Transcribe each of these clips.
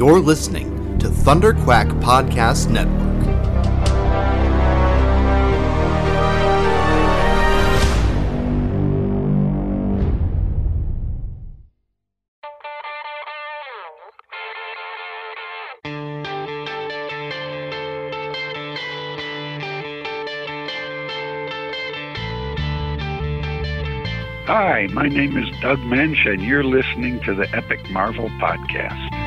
You're listening to Thunder Quack Podcast Network. Hi, my name is Doug Moench, and you're listening to the Epic Marvel Podcast.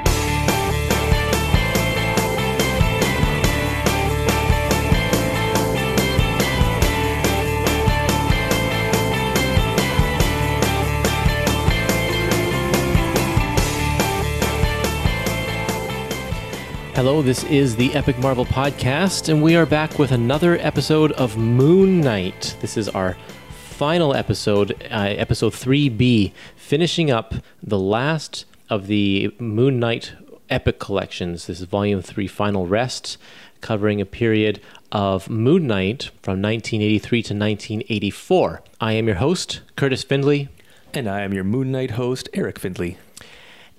Hello, this is the Epic Marvel Podcast, and we are back with another episode of Moon Knight. This is our final episode, uh, episode 3B, finishing up the last of the Moon Knight Epic collections. This is volume 3, Final Rest, covering a period of Moon Knight from 1983 to 1984. I am your host, Kurtis Findley. And I am your Moon Knight host, Eric Findley.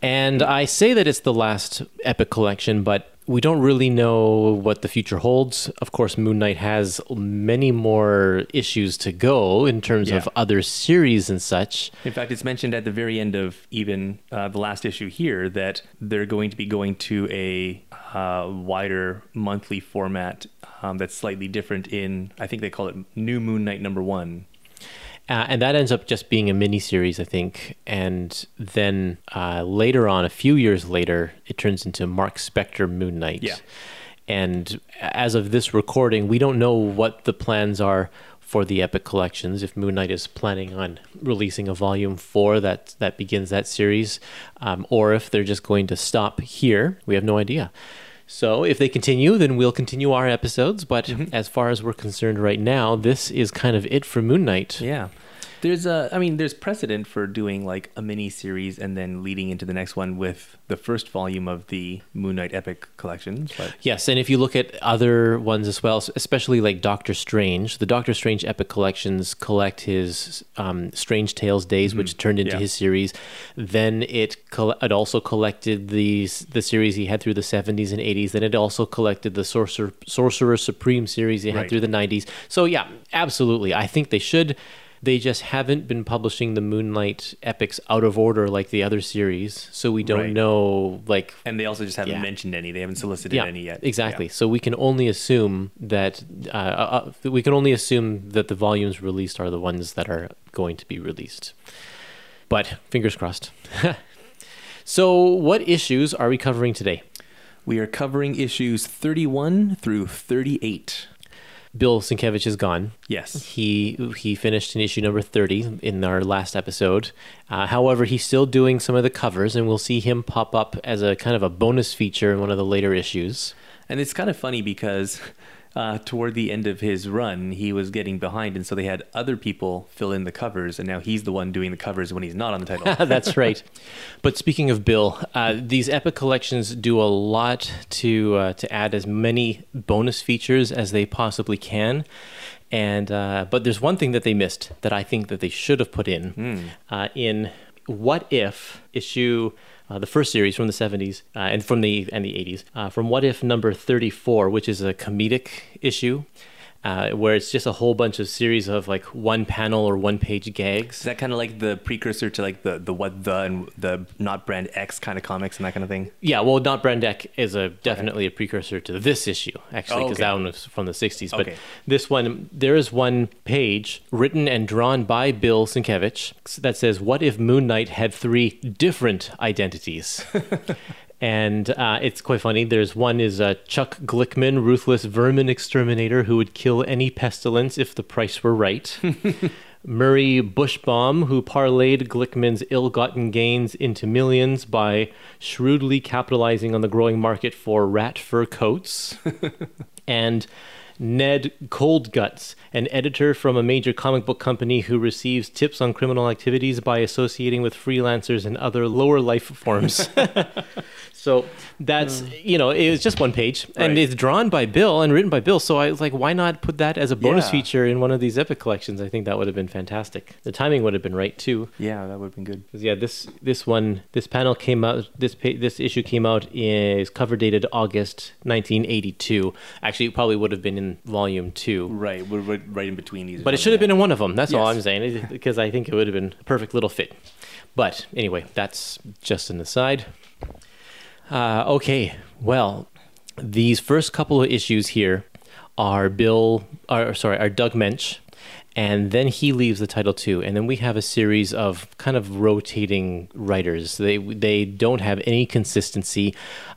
And I say that it's the last epic collection, but we don't really know what the future holds. Of course, Moon Knight has many more issues to go in terms Yeah. of other series and such. In fact, it's mentioned at the very end of even uh, the last issue here that they're going to be going to a uh, wider monthly format um, that's slightly different in, I think they call it New Moon Knight number one. Uh, and that ends up just being a mini series, I think. And then uh, later on, a few years later, it turns into Marc Spector Moon Knight. Yeah. And as of this recording, we don't know what the plans are for the Epic collections. If Moon Knight is planning on releasing a volume four that that begins that series, um, or if they're just going to stop here, we have no idea. So if they continue, then we'll continue our episodes. But as far as we're concerned right now, this is kind of it for Moon Knight. Yeah. There's a, I mean, there's precedent for doing like a mini series and then leading into the next one with the first volume of the Moon Knight Epic collections. But Yes, and if you look at other ones as well, especially like Doctor Strange, the Doctor Strange Epic Collections collect his um, Strange Tales days, which turned into Yeah. his series. Then it it also collected the the series he had through the seventies and eighties. Then it also collected the Sorcerer Sorcerer Supreme series he had Right. through the nineties. So yeah, absolutely, I think they should. They just haven't been publishing the Moon Knight epics out of order like the other series, so we don't Right. know like and they also just haven't Yeah. mentioned any. They haven't solicited any yet. Exactly. Yeah. So we can only assume that uh, uh, uh, we can only assume that the volumes released are the ones that are going to be released. But fingers crossed. so, what issues are we covering today? We are covering issues 31 through 38. Bill Sienkiewicz is gone. Yes. He he finished in issue number thirty in our last episode. Uh, however, he's still doing some of the covers, and we'll see him pop up as a kind of a bonus feature in one of the later issues. And it's kind of funny because uh, toward the end of his run, he was getting behind, and so they had other people fill in the covers, and now he's the one doing the covers when he's not on the title. That's right. But speaking of Bill, uh, these epic collections do a lot to uh, to add as many bonus features as they possibly can. And uh, but there's one thing that they missed that I think that they should have put in uh, in what if issue. Uh, the first series from the 70s uh, and from the and the 80s uh, from what if number 34 which is a comedic issue uh, where it's just a whole bunch of series of like one panel or one page gags Is that kind of like the precursor to like the the what the and the not brand X kind of comics and that kind of thing? Yeah, well, not Brand Echh is a definitely a precursor to this issue, actually, Oh, because okay. that one was from the '60s. But Okay. this one, there is one page written and drawn by Bill Sienkiewicz that says, "What if Moon Knight had three different identities?" And uh, it's quite funny. There's one is uh, Chuck Glickman, ruthless vermin exterminator who would kill any pestilence if the price were right. Murray Bushbaum, who parlayed Glickman's ill gotten gains into millions by shrewdly capitalizing on the growing market for rat fur coats. and Ned Coldguts, an editor from a major comic book company who receives tips on criminal activities by associating with freelancers and other lower life forms. so that's mm. you know it was just one page, and it's drawn by Bill and written by Bill. So I was like, why not put that as a bonus Yeah. feature in one of these epic collections? I think that would have been fantastic. The timing would have been right too. Yeah, that would have been good. yeah, this this one this panel came out this pa- this issue came out is cover dated August 1982. Actually, it probably would have been in volume two, Right, we're right, right in between these. but it should have been in one of them. That's all I'm saying because I think it would have been a perfect little fit. But anyway, that's just an aside. Uh, okay, well, these first couple of issues here are Bill, or sorry, are Doug Moench, and then he leaves the title too, and then we have a series of kind of rotating writers. They they don't have any consistency,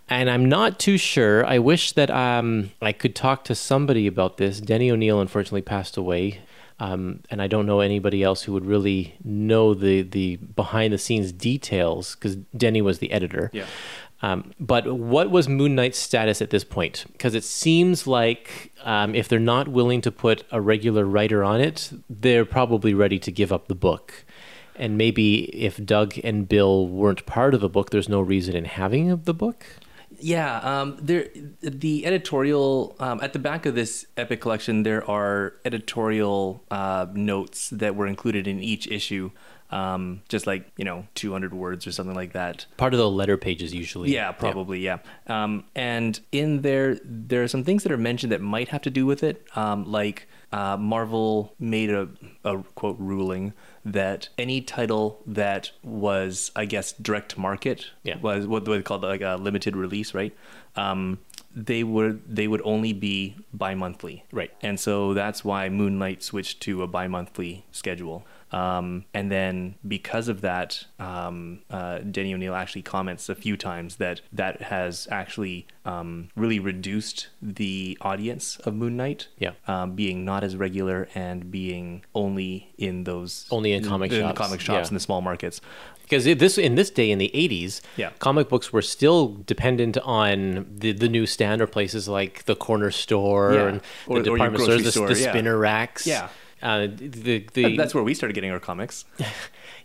and I'm not too sure. I wish that um I could talk to somebody about this. Denny O'Neil unfortunately passed away. Um, and I don't know anybody else who would really know the, the behind the scenes details because Denny was the editor. Yeah. Um, but what was Moon Knight's status at this point? Because it seems like um, if they're not willing to put a regular writer on it, they're probably ready to give up the book. And maybe if Doug and Bill weren't part of the book, there's no reason in having the book. Yeah, um, there the editorial um, at the back of this epic collection. There are editorial uh, notes that were included in each issue, um, just like you know, 200 words or something like that. Part of the letter pages usually. Yeah, probably. Yeah. Um, and in there, there are some things that are mentioned that might have to do with it. Um, like uh, Marvel made a, a quote ruling that any title that was, I guess, direct market Yeah. was what they called like a limited release, right? Um, they would they would only be bi-monthly Right. and so that's why moon knight switched to a bi-monthly schedule um, and then because of that um, uh, denny o'neil actually comments a few times that that has actually um, really reduced the audience of moon knight Yeah. um, being not as regular and being only in those Only in comic in shops, comic shops yeah. in the small markets because this in this day in the 80s Yeah. comic books were still dependent on the, the newsstand or places like the corner store Yeah. and Or- the or department stores the, store, the yeah. spinner racks Yeah. Uh, the, the, that's where we started getting our comics.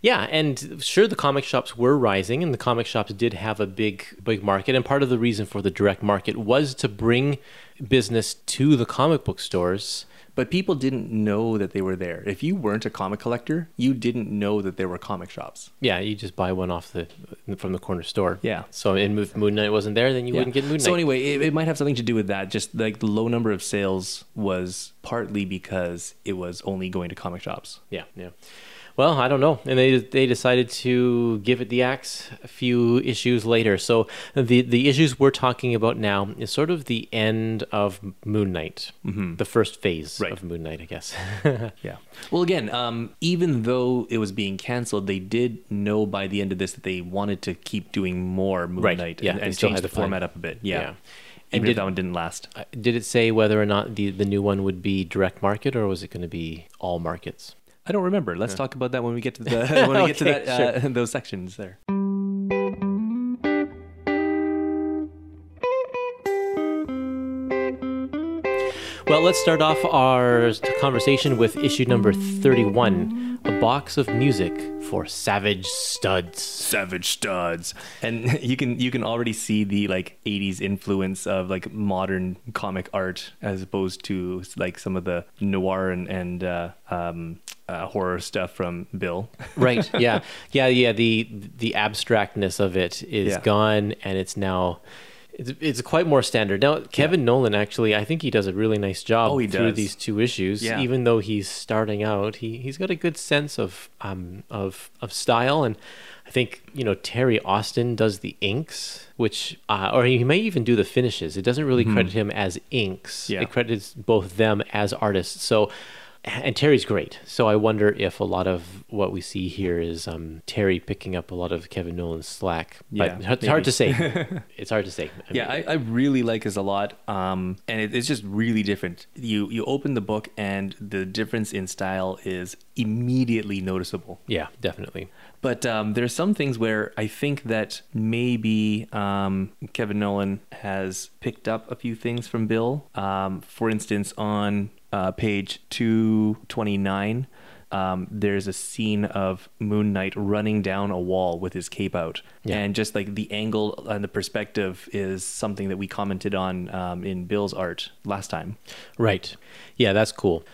Yeah and sure the comic shops were rising and the comic shops did have a big big market and part of the reason for the direct market was to bring business to the comic book stores But people didn't know that they were there. If you weren't a comic collector, you didn't know that there were comic shops. yeah you just buy one off the from the corner store Yeah. so if moon knight wasn't there then you wouldn't get moon knight So anyway, it, it might have something to do with that. Just like the low number of sales was partly because it was only going to comic shops. Yeah, yeah. Well, I don't know, and they they decided to give it the axe a few issues later. So the the issues we're talking about now is sort of the end of Moon Knight, the first phase Mm-hmm. Right. of Moon Knight, I guess. Yeah. Well, again, um, even though it was being canceled, they did know by the end of this that they wanted to keep doing more Moon Right, Knight yeah, and, and change the plan. format up a bit. Yeah. Yeah. Even And if did- that one didn't last. Uh, Did it say whether or not the the new one would be direct market or was it going to be all markets? I don't remember. Let's talk about that when we get to the when we get to Okay, that uh, those sections there. Let's start off our conversation with issue number 31, a box of music for Savage Studs. savage studs and you can you can already see the like 80s influence of like modern comic art as opposed to like some of the noir and, and uh, um, uh, horror stuff from bill right yeah yeah yeah the the abstractness of it is Yeah. gone and it's now it's, it's quite more standard now kevin nowlan actually i think he does a really nice job Oh, he through does. these two issues Yeah. even though he's starting out he, he's got a good sense of um of of style and i think you know terry austin does the inks which uh, or he may even do the finishes it doesn't really credit him as inks Mm-hmm. Yeah. it credits both them as artists so and Terry's great. So I wonder if a lot of what we see here is um, Terry picking up a lot of Kevin Nowlan's slack. But Yeah, it's hard maybe. to say. it's hard to say. I Yeah, mean, I, I really like this a lot, um, and it, it's just really different. You you open the book, and the difference in style is immediately noticeable. yeah, definitely. But um, there are some things where I think that maybe um, Kevin Nowlan has picked up a few things from Bill. Um, for instance, on uh, page 229, um, there's a scene of Moon Knight running down a wall with his cape out. Yeah. And just like the angle and the perspective is something that we commented on um, in Bill's art last time. Right. Yeah, that's cool.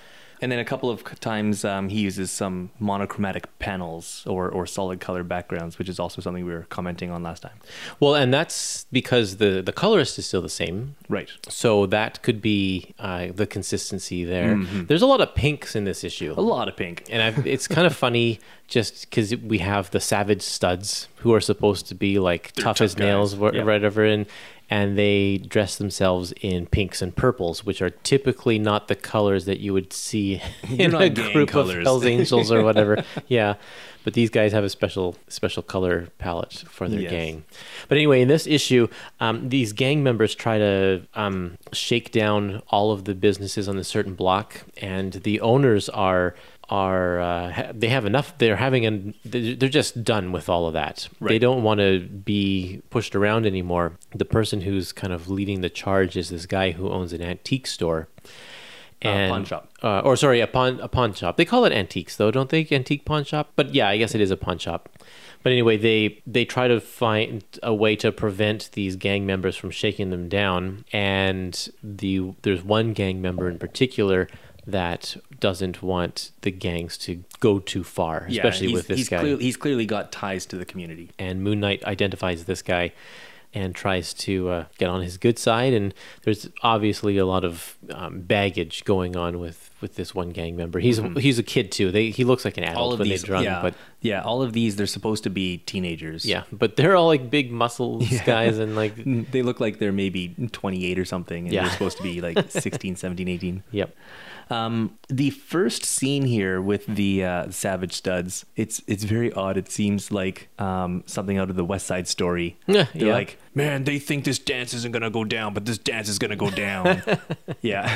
And then a couple of times um, he uses some monochromatic panels or, or solid color backgrounds, which is also something we were commenting on last time. Well, and that's because the the colorist is still the same. Right. So that could be uh, the consistency there. There's a lot of pinks in this issue. A lot of pink. and I've, it's kind of funny just because we have the savage studs who are supposed to be like tough, tough as nails guys. Yeah. whatever and and they dress themselves in pinks and purples which are typically not the colors that you would see in a group colors. of Hells Angels or whatever yeah but these guys have a special special color palette for their Yes. gang but anyway in this issue um, these gang members try to um, shake down all of the businesses on a certain block and the owners are are uh, they have enough they're having an they're just done with all of that they don't want to be pushed around anymore the person who's kind of leading the charge is this guy who owns an antique store Uh, pawn shop. uh, or sorry, a pawn a pawn shop. They call it antiques though, don't they? Antique pawn shop. But yeah, I guess it is a pawn shop. But anyway, they they try to find a way to prevent these gang members from shaking them down, and the there's one gang member in particular that doesn't want the gangs to go too far, especially he's, with this he's guy. Clearly, he's clearly got ties to the community. and Moon Knight identifies this guy and tries to uh, get on his good side. And there's obviously a lot of um, baggage going on with, with this one gang member. He's he's a kid too. They he looks like an adult Mm-hmm. When these, they drunk, yeah, but yeah, all of these they're supposed to be teenagers. yeah, but they're all like big muscles guys and like They look like they're maybe 28 or something, and Yeah. they're supposed to be like 16, 17, 18. yep. Um, the first scene here with the uh, Savage Studs, it's it's very odd. It seems like um, something out of the West Side Story. Yeah, They're yeah. like, man, they think this dance isn't gonna go down, but this dance is gonna go down. yeah,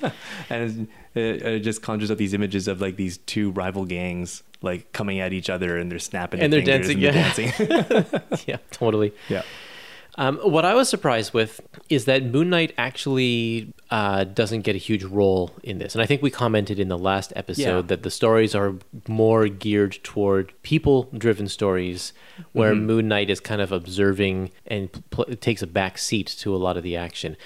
and it, it just conjures up these images of like these two rival gangs like coming at each other and they're snapping And their they're dancing, and they're dancing. yeah, totally. yeah. Um, what I was surprised with is that Moon Knight actually uh, doesn't get a huge role in this. And I think we commented in the last episode Yeah. that the stories are more geared toward people driven stories, where Mm-hmm. Moon Knight is kind of observing and pl- takes a back seat to a lot of the action.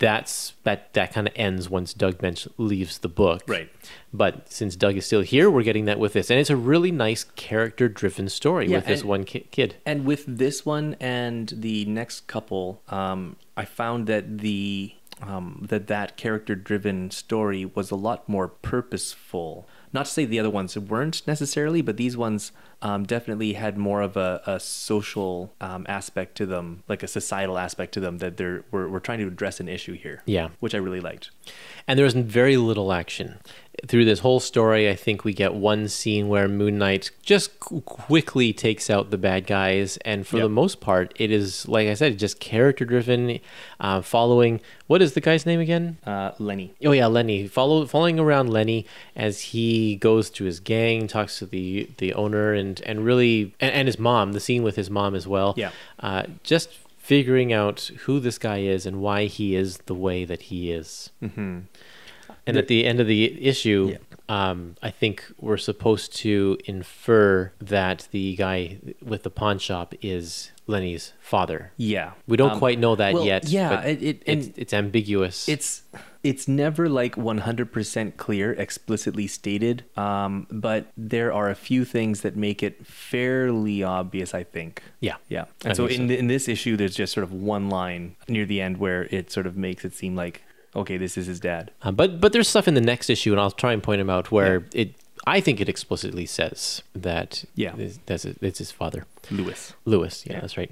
That's that, that kind of ends once Doug Moench leaves the book. Right. But since Doug is still here, we're getting that with this. And it's a really nice character driven story Yeah, with this one ki- kid. And with this one and the next couple, um, I found that the um, that that character driven story was a lot more purposeful. Not to say the other ones weren't necessarily, but these ones um, definitely had more of a, a social um, aspect to them, like a societal aspect to them. That they're we're, we're trying to address an issue here. Yeah. which I really liked. And there was very little action. Through this whole story, I think we get one scene where Moon Knight just qu- quickly takes out the bad guys. And for Yep. the most part, it is, like I said, just character driven, uh, following. What is the guy's name again? Uh, Lenny. Oh yeah, Lenny. Follow following around Lenny as he goes to his gang, talks to the the owner, and and really and, and his mom. The scene with his mom as well. Yeah. Uh, just figuring out who this guy is and why he is the way that he is. Mm-hmm. And at the end of the issue, um, I think we're supposed to infer that the guy with the pawn shop is Lenny's father. Yeah, We don't Um, quite know that well, yet. Yeah, it, it, it's, and it's ambiguous. it's it's never like 100% clear explicitly stated um, but there are a few things that make it fairly obvious i think yeah. yeah I and so in, so. in this issue there's just sort of one line near the end where it sort of makes it seem like okay this is his dad Um, but but there's stuff in the next issue, and I'll try and point them out where it. I think it explicitly says that Yeah. that's it- it's his father, lewis Lewis. Yeah, Yeah. that's right.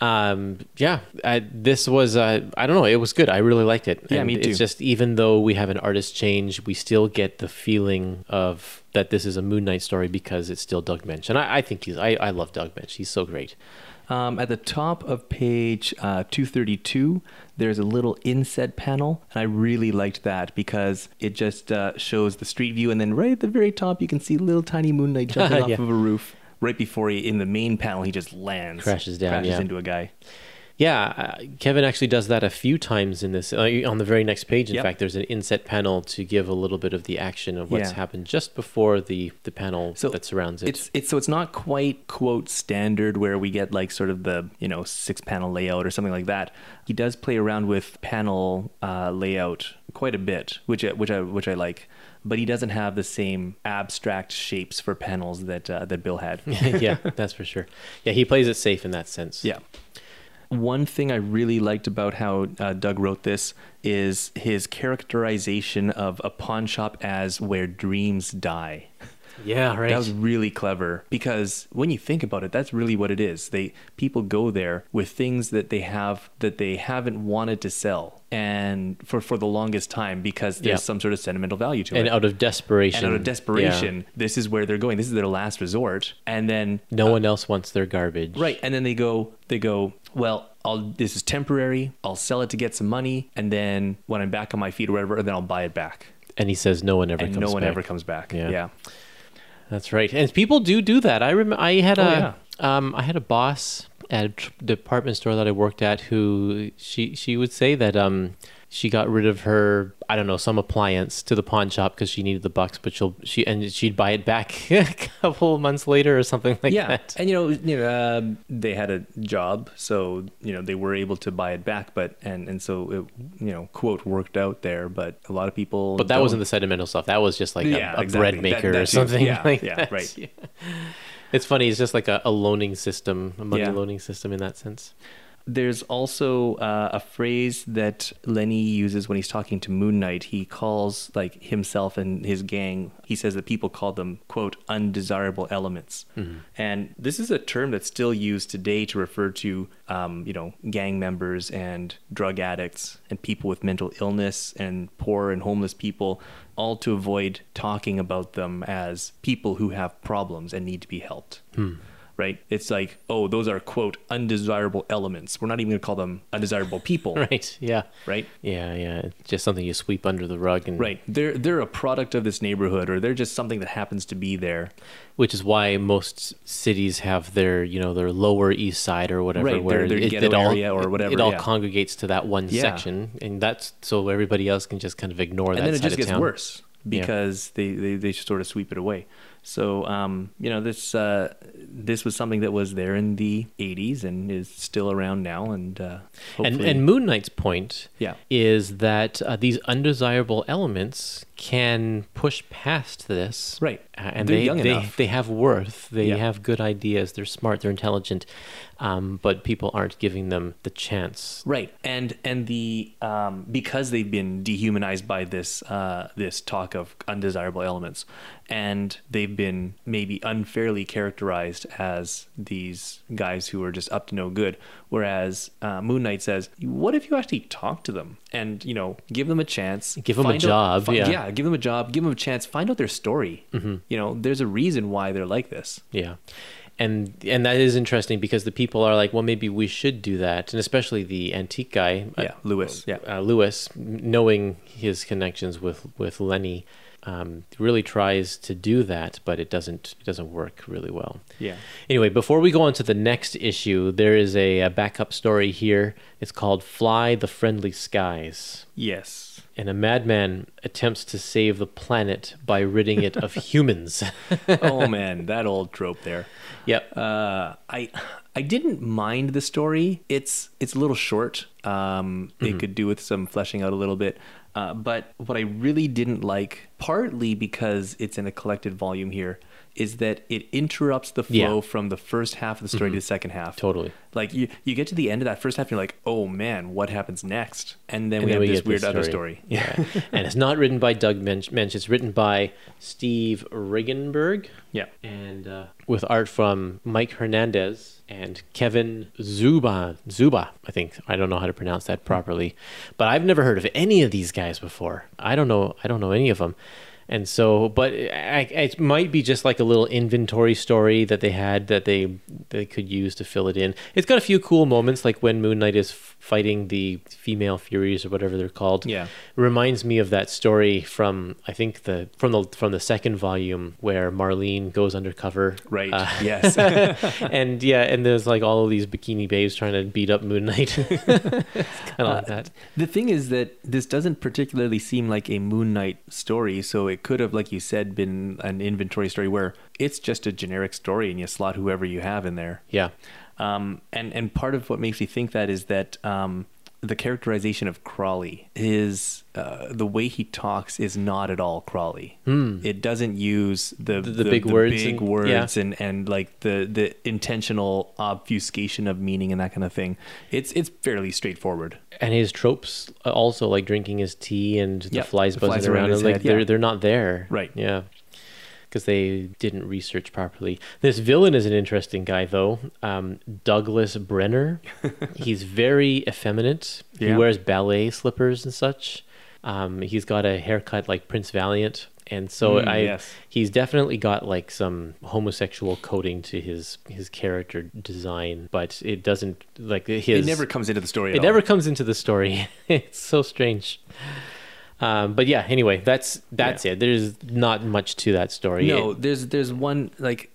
Um, yeah, I, this was uh, I don't know, it was good. I really liked it. Yeah, And me too. It's just even though we have an artist change, we still get the feeling of that this is a Moon Knight story because it's still Doug Moench, and I, I think he's I, I love Doug Moench. He's so great. Um, at the top of page uh, 232, there's a little inset panel, and I really liked that because it just uh, shows the street view, and then right at the very top, you can see little tiny Moon Knight jumping off of a roof. Right before he, in the main panel, he just lands, Crashes down, crashes yeah. into a guy. Yeah, uh, Kevin actually does that a few times in this. Uh, on the very next page, in Yep. fact, there's an inset panel to give a little bit of the action of what's Yeah. happened just before the the panel So that surrounds it. It's it's so it's not quite quote standard where we get like sort of the you know six panel layout or something like that. He does play around with panel uh, layout quite a bit, which I, which I which I like. But he doesn't have the same abstract shapes for panels that uh, that Bill had. yeah, that's for sure. Yeah, he plays it safe in that sense. Yeah. One thing I really liked about how uh, Doug wrote this is his characterization of a pawn shop as where dreams die. Yeah, right. That was really clever because when you think about it, that's really what it is. They people go there with things that they have that they haven't wanted to sell, and for for the longest time because there's Yeah. some sort of sentimental value to and it. And out of desperation. and out of yeah, desperation, this is where they're going. This is their last resort, and then no uh, one else wants their garbage. Right, and then they go, they go. Well, I'll. This is temporary. I'll sell it to get some money, and then when I'm back on my feet or whatever, then I'll buy it back. And he says no one ever And comes no one back. ever comes back. Yeah. Yeah. That's right. And people do do that. I rem- I had Oh, a um I had a boss at a department store that I worked at who she she would say that um she got rid of her I don't know some appliance to the pawn shop because she needed the bucks, but she'll she and she'd buy it back a couple months later or something like that. yeah, that. and you know, you know, um they had a job, so you know they were able to buy it back, but and and so it, you know, quote worked out there. But a lot of people, But that don't. wasn't the sentimental stuff. That was just like a, Yeah, a exactly. bread maker that or something Yeah, like yeah, that. right. It's funny. It's just like a, a loaning system, a money loaning system in that sense. There's also uh, a phrase that Lenny uses when he's talking to Moon Knight. He calls like himself and his gang. He says that people call them quote undesirable elements, and this is a term that's still used today to refer to um, you know gang members and drug addicts and people with mental illness and poor and homeless people, all to avoid talking about them as people who have problems and need to be helped right? It's like, oh, those are quote undesirable elements. We're not even going to call them undesirable people, Right. Yeah. right? Yeah. Yeah. It's just something you sweep under the rug and Right. They're they're a product of this neighborhood, or they're just something that happens to be there. which is why most cities have their you know their lower east side or whatever Right, where their- their it, ghetto it all, area or whatever, it all yeah. congregates to that one Yeah. section and that's so everybody else can just kind of ignore and that And then it just gets town. worse Yeah. because they, they they sort of sweep it away. So um, you know this uh, this was something that was there in the '80s and is still around now, and uh, and and Moon Knight's point Yeah. is that uh, these undesirable elements can push past this Right. uh, and They're they young they, enough. they have worth they Yeah. have good ideas they're smart they're intelligent um, but people aren't giving them the chance Right, and and the um, because they've been dehumanized by this uh, this talk of undesirable elements, and they've been maybe unfairly characterized as these guys who are just up to no good. Whereas uh, Moon Knight says, "What if you actually talk to them and you know give them a chance, Give them a find out- job, fi- yeah. give them a job, give them a chance, find out their story. Mm-hmm. You know, there's a reason why they're like this. Yeah. And and that is interesting because the people are like, well, maybe we should do that, and especially the antique guy, uh, Yeah, Lewis. Yeah, uh, Lewis, knowing his connections with with Lenny, um, really tries to do that, but it doesn't it doesn't work really well. yeah. Anyway, before we go on to the next issue, there is a, a backup story here. It's called "Fly the Friendly Skies." Yes. And a madman attempts to save the planet by ridding it of humans. oh man, that old trope there. yep. Uh, I I didn't mind the story. It's it's a little short. Um, It could do with some fleshing out a little bit. Uh, but what I really didn't like, partly because it's in a collected volume here, is that it interrupts the flow Yeah. Mm-hmm. from the first half of the story to the second half. Totally. Like you, you get to the end of that first half, and you're like, oh man, what happens next? And then And we then have this get weird other story. Yeah. and it's not written by Doug Moench. Moench. It's written by Steve Ringgenberg Yeah. and uh, with art from Mike Hernandez and Kevin Zuba. Zuba, I think. I don't know how to pronounce that properly, but I've never heard of any of these guys before. I don't know. I don't know any of them. And so, but I, it might be just like a little inventory story that they had that they they could use to fill it in. It's got a few cool moments, like when Moon Knight is fighting the female Furies or whatever they're called. Yeah. It reminds me of that story from I think the from the from the second volume where Marlene goes undercover. Right. Uh, yes. and yeah, and there's like all of these bikini babes trying to beat up Moon Knight. kind of like that. The thing is that this doesn't particularly seem like a Moon Knight story, so it could have, like you said, been an inventory story where it's just a generic story and you slot whoever you have in there. Yeah. Um, and and part of what makes me think that is that um, the characterization of Crawley, his uh, the way he talks is not at all Crawley. It doesn't use the Hmm. The- the big words big and- words and, and like the the intentional obfuscation of meaning and that kind of thing. It's it's fairly straightforward. And his tropes uh, also like drinking his tea and the Yeah, flies the buzzing flies around around, his and, like head, they're yeah. they're not there. Right. Yeah. Because they didn't research properly. This villain is an interesting guy, though. Um, Douglas Brenner. he's very effeminate. He wears ballet slippers and such. Um, he's got a haircut like Prince Valiant, and so Mm, I yes. he's definitely got like some homosexual coding to his his character design, but it doesn't like his. it never comes into the story. At It all. never comes into the story. it's so strange. Um, but yeah, anyway, that's that's it. There's not much to that story. No, It- there's there's one like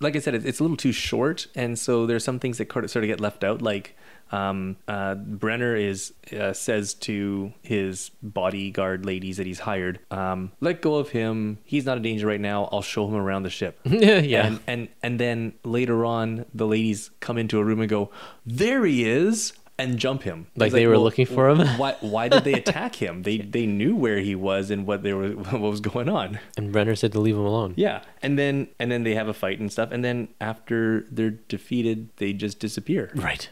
like I said, it's a little too short, and so there's some things that sort of sort of get left out. Like um, uh, Brenner is uh, says to his bodyguard ladies that he's hired, um, "Let go of him. He's not a danger right now. I'll show him around the ship." yeah. And, and and then later on, the ladies come into a room and go, "There he is." And jump him Like It's they were looking for him? Why? Why did they attack him? They they knew where he was and what they were what was going on. and Brenner said to leave him alone. Yeah, and then and then they have a fight and stuff, and then after they're defeated, they just disappear. Right.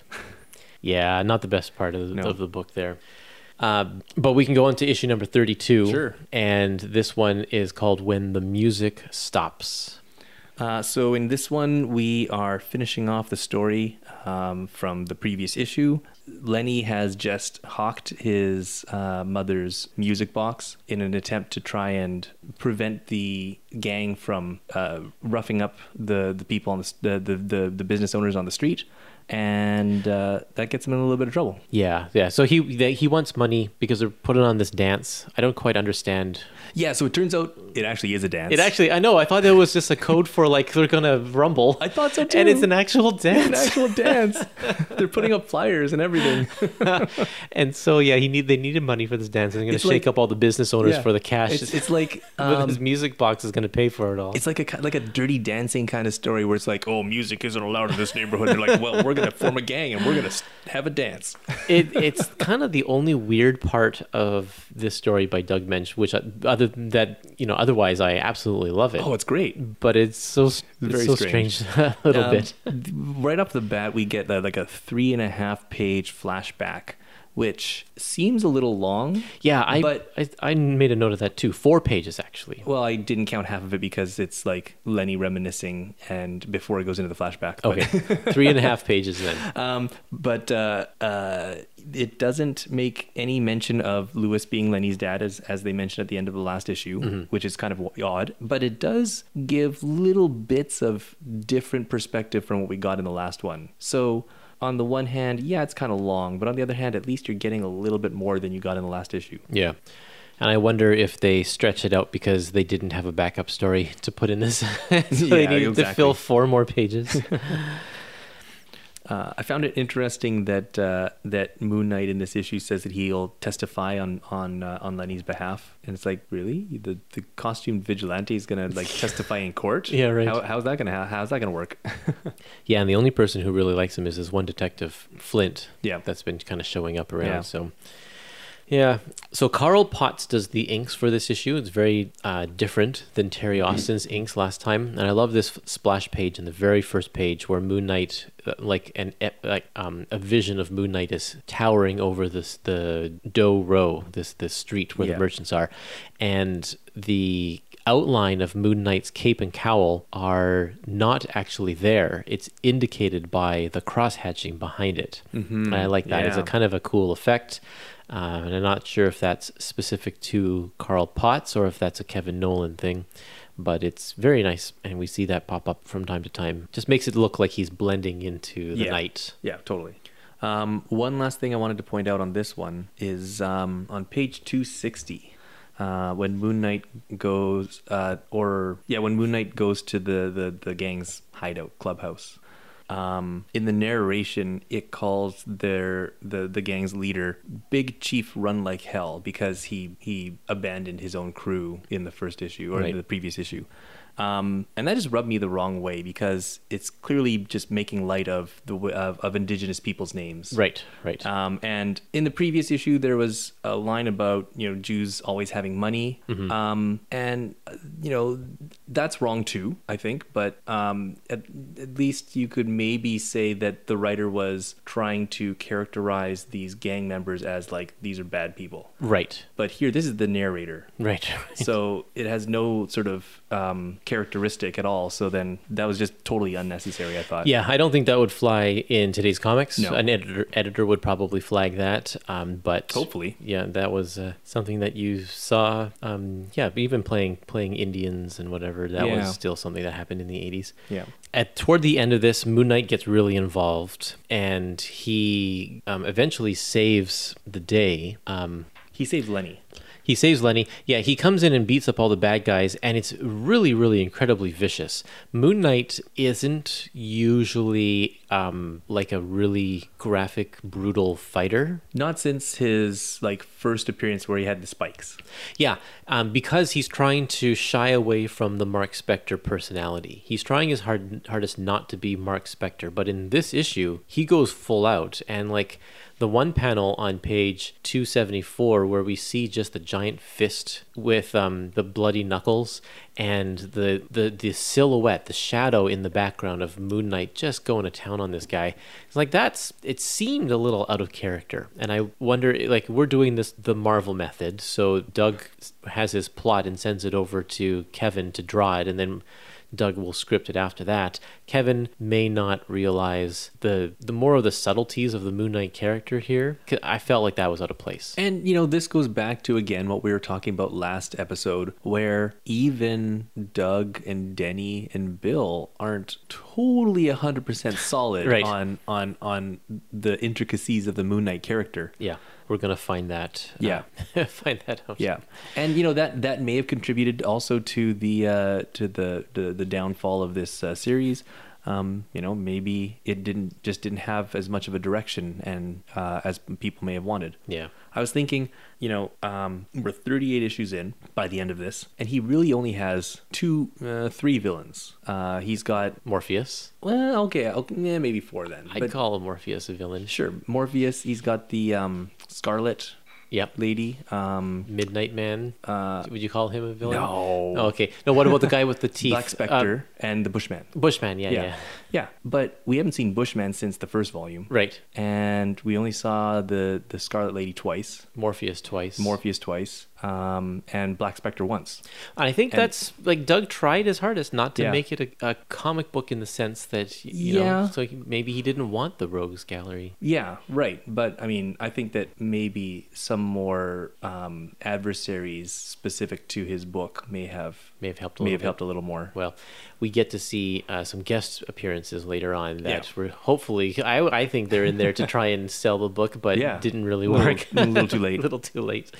Yeah, not the best part of the, No. of the book there. Uh, but we can go on to issue number 32. Sure. And this one is called When the Music Stops. Uh, so in this one, we are finishing off the story um, from the previous issue. Lenny has just hawked his uh, mother's music box in an attempt to try and prevent the gang from uh, roughing up the, the people on the, the, the, the, business owners on the street. And uh, that gets him in a little bit of trouble. Yeah, yeah. So he they, he wants money because they're putting on this dance. I don't quite understand. Yeah, so it turns out it actually is a dance. It actually, I know. I thought it was just a code for like they're gonna rumble. I thought so too. And it's an actual dance. an actual dance. They're putting up flyers and everything. and so yeah, he need they needed money for this dance. And they're gonna It's shake like- up all the business owners Yeah. for the cash. It's, it's like um, his music box is gonna pay for it all. it's like a like a dirty dancing kind of story where it's like, oh, music isn't allowed in this neighborhood. They're like, well, we're gonna form a gang and we're gonna have a dance. it, it's kind of the only weird part of this story by Doug Moench, which uh, other than that, you know, otherwise I absolutely love it. Oh, it's great. but it's so it's Very so strange. strange, a little Um, bit. Right off the bat, we get uh, like a three and a half page flashback, which seems a little long. Yeah, I, but- I I made a note of that too. Four pages actually. Well, I didn't count half of it because it's like Lenny reminiscing and before it goes into the flashback. Okay, three and a half pages then. Um, but uh, uh, it doesn't make any mention of Lewis being Lenny's dad, as as they mentioned at the end of the last issue, mm-hmm. which is kind of odd. But it does give little bits of different perspective from what we got in the last one. So. On the one hand, yeah, it's kind of long, but on the other hand, at least you're getting a little bit more than you got in the last issue. Yeah. And I wonder if they stretch it out because they didn't have a backup story to put in this. so they Yeah, needed to fill four more pages. Uh, I found it interesting that uh, that Moon Knight in this issue says that he'll testify on on uh, on Lenny's behalf, and it's like, really, the the costumed vigilante is gonna like testify in court? Yeah, right. How, how's that gonna how, how's that gonna work? yeah, and the only person who really likes him is this one detective, Flint. Yeah. That's been kind of showing up around. Yeah. So, yeah. So Carl Potts does the inks for this issue. It's very uh, different than Terry Austin's inks last time, and I love this splash page in the very first page where Moon Knight, uh, like an like um, a vision of Moon Knight is towering over this the Doe Row, this this street where Yeah. the merchants are, and the outline of Moon Knight's cape and cowl are not actually there. It's indicated by the cross hatching behind it. Mm-hmm. And I like that. It's a kind of a cool effect. Uh, and I'm not sure if that's specific to Carl Potts or if that's a Kevin Nowlan thing, but it's very nice. And we see that pop up from time to time. Just makes it look like he's blending into the Yeah. night. Yeah, totally. Um, one last thing I wanted to point out on this one is um, on page 260. Uh, when Moon Knight goes, uh, or yeah, when Moon Knight goes to the, the, the gang's hideout clubhouse, um, in the narration, it calls their the the gang's leader Big Chief Run Like Hell because he he abandoned his own crew in the first issue or Right. in the previous issue. Um, and that just rubbed me the wrong way because it's clearly just making light of the of, of indigenous people's names. Right, right. Um, and in the previous issue, there was a line about you know Jews always having money, um, and uh, you know that's wrong too. I think, but um, at, at least you could maybe say that the writer was trying to characterize these gang members as like these are bad people. right, But here, this is the narrator, right. so it has no sort of um, characteristic at all. So then that was just totally unnecessary. I thought. Yeah, I don't think that would fly in today's comics. No. An editor editor would probably flag that, um, but Hopefully. yeah, that was uh, something that you saw. Um, yeah, even playing playing Indians and whatever, that Yeah. was still something that happened in the eighties. Yeah. At toward the end of this, Moon Knight gets really involved, and he um, eventually saves the day. Um, He saves Lenny. He saves Lenny. Yeah, he comes in and beats up all the bad guys, and it's really, really incredibly vicious. Moon Knight isn't usually um, like a really graphic, brutal fighter. Not since his like first appearance where he had the spikes. Yeah, um, because he's trying to shy away from the Marc Spector personality. He's trying his hard, hardest not to be Marc Spector, but in this issue, he goes full out. And like the one panel on page 274 where we see just the giant fist with um, the bloody knuckles and the, the, the silhouette, the shadow in the background of Moon Knight just going to town on this guy. It's like that's, it seemed a little out of character. And I wonder, like, we're doing this the Marvel method. So Doug has his plot and sends it over to Kevin to draw it, and then Doug will script it after that. Kevin may not realize the the more of the subtleties of the Moon Knight character here. I felt like that was out of place. And you know, this goes back to again what we were talking about last episode, where even Doug and Denny and Bill aren't totally hundred percent solid Right. on on on the intricacies of the Moon Knight character. Yeah, we're gonna find that. uh, Yeah. find that out. Yeah, and you know that that may have contributed also to the uh, to the, the the downfall of this uh, series. Um, you know, maybe it didn't just didn't have as much of a direction and uh, as people may have wanted. Yeah. I was thinking, you know, um, we're 38 issues in by the end of this, and he really only has two, uh, three villains. Uh, he's got, Morpheus. well, okay, okay yeah, maybe four then. I'd But call Morpheus a villain. sure, Morpheus. He's got the um, Scarlet Yep. Lady. Um, Midnight Man. uh, Would you call him a villain? no. Oh, okay. No. What about the guy with the teeth? Black Uh, Spectre and the Bushman. Bushman. Yeah, yeah. Yeah. yeah, But we haven't seen Bushman since the first volume, Right. and we only saw the the Scarlet Lady twice, Morpheus twice. Morpheus twice, um, and Black Spectre once. I think And- that's like Doug tried his hardest not to Yeah. make it a, a comic book in the sense that you know, Yeah. so he, maybe he didn't want the rogues gallery. Yeah, right. But I mean, I think that maybe some more um, adversaries specific to his book may have May have helped a may little have bit. helped a little more. Well, we get to see uh, some guest appearances later on that Yeah. were hopefully. I, I think they're in there to try and sell the book, but Yeah. didn't really A little- work. a little too late. a little too late.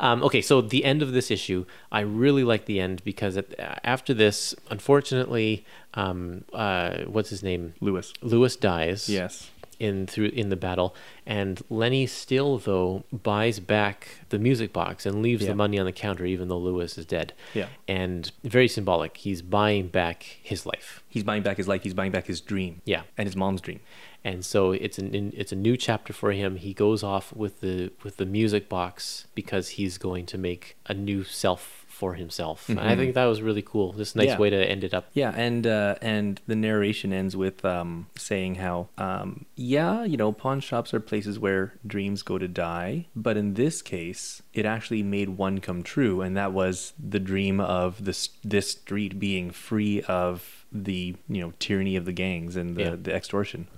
Um, okay, so the end of this issue, I really like the end because at, after this, unfortunately, um, uh, what's his name? Lewis. Lewis dies. Yes. In through in the battle and Lenny still though buys back the music box and leaves Yeah. the money on the counter even though Lewis is dead. Yeah. And very symbolic. He's buying back his life. He's buying back his life. He's buying back his dream. Yeah. And his mom's dream. And so it's an it's a new chapter for him. He goes off with the with the music box because he's going to make a new self for himself. And I think that was really cool. A nice Yeah. way to end it up. Yeah, and uh, and the narration ends with um, saying how, um, yeah, you know, pawn shops are places where dreams go to die, but in this case, it actually made one come true, and that was the dream of this this street being free of the you know tyranny of the gangs and the, Yeah. the extortion.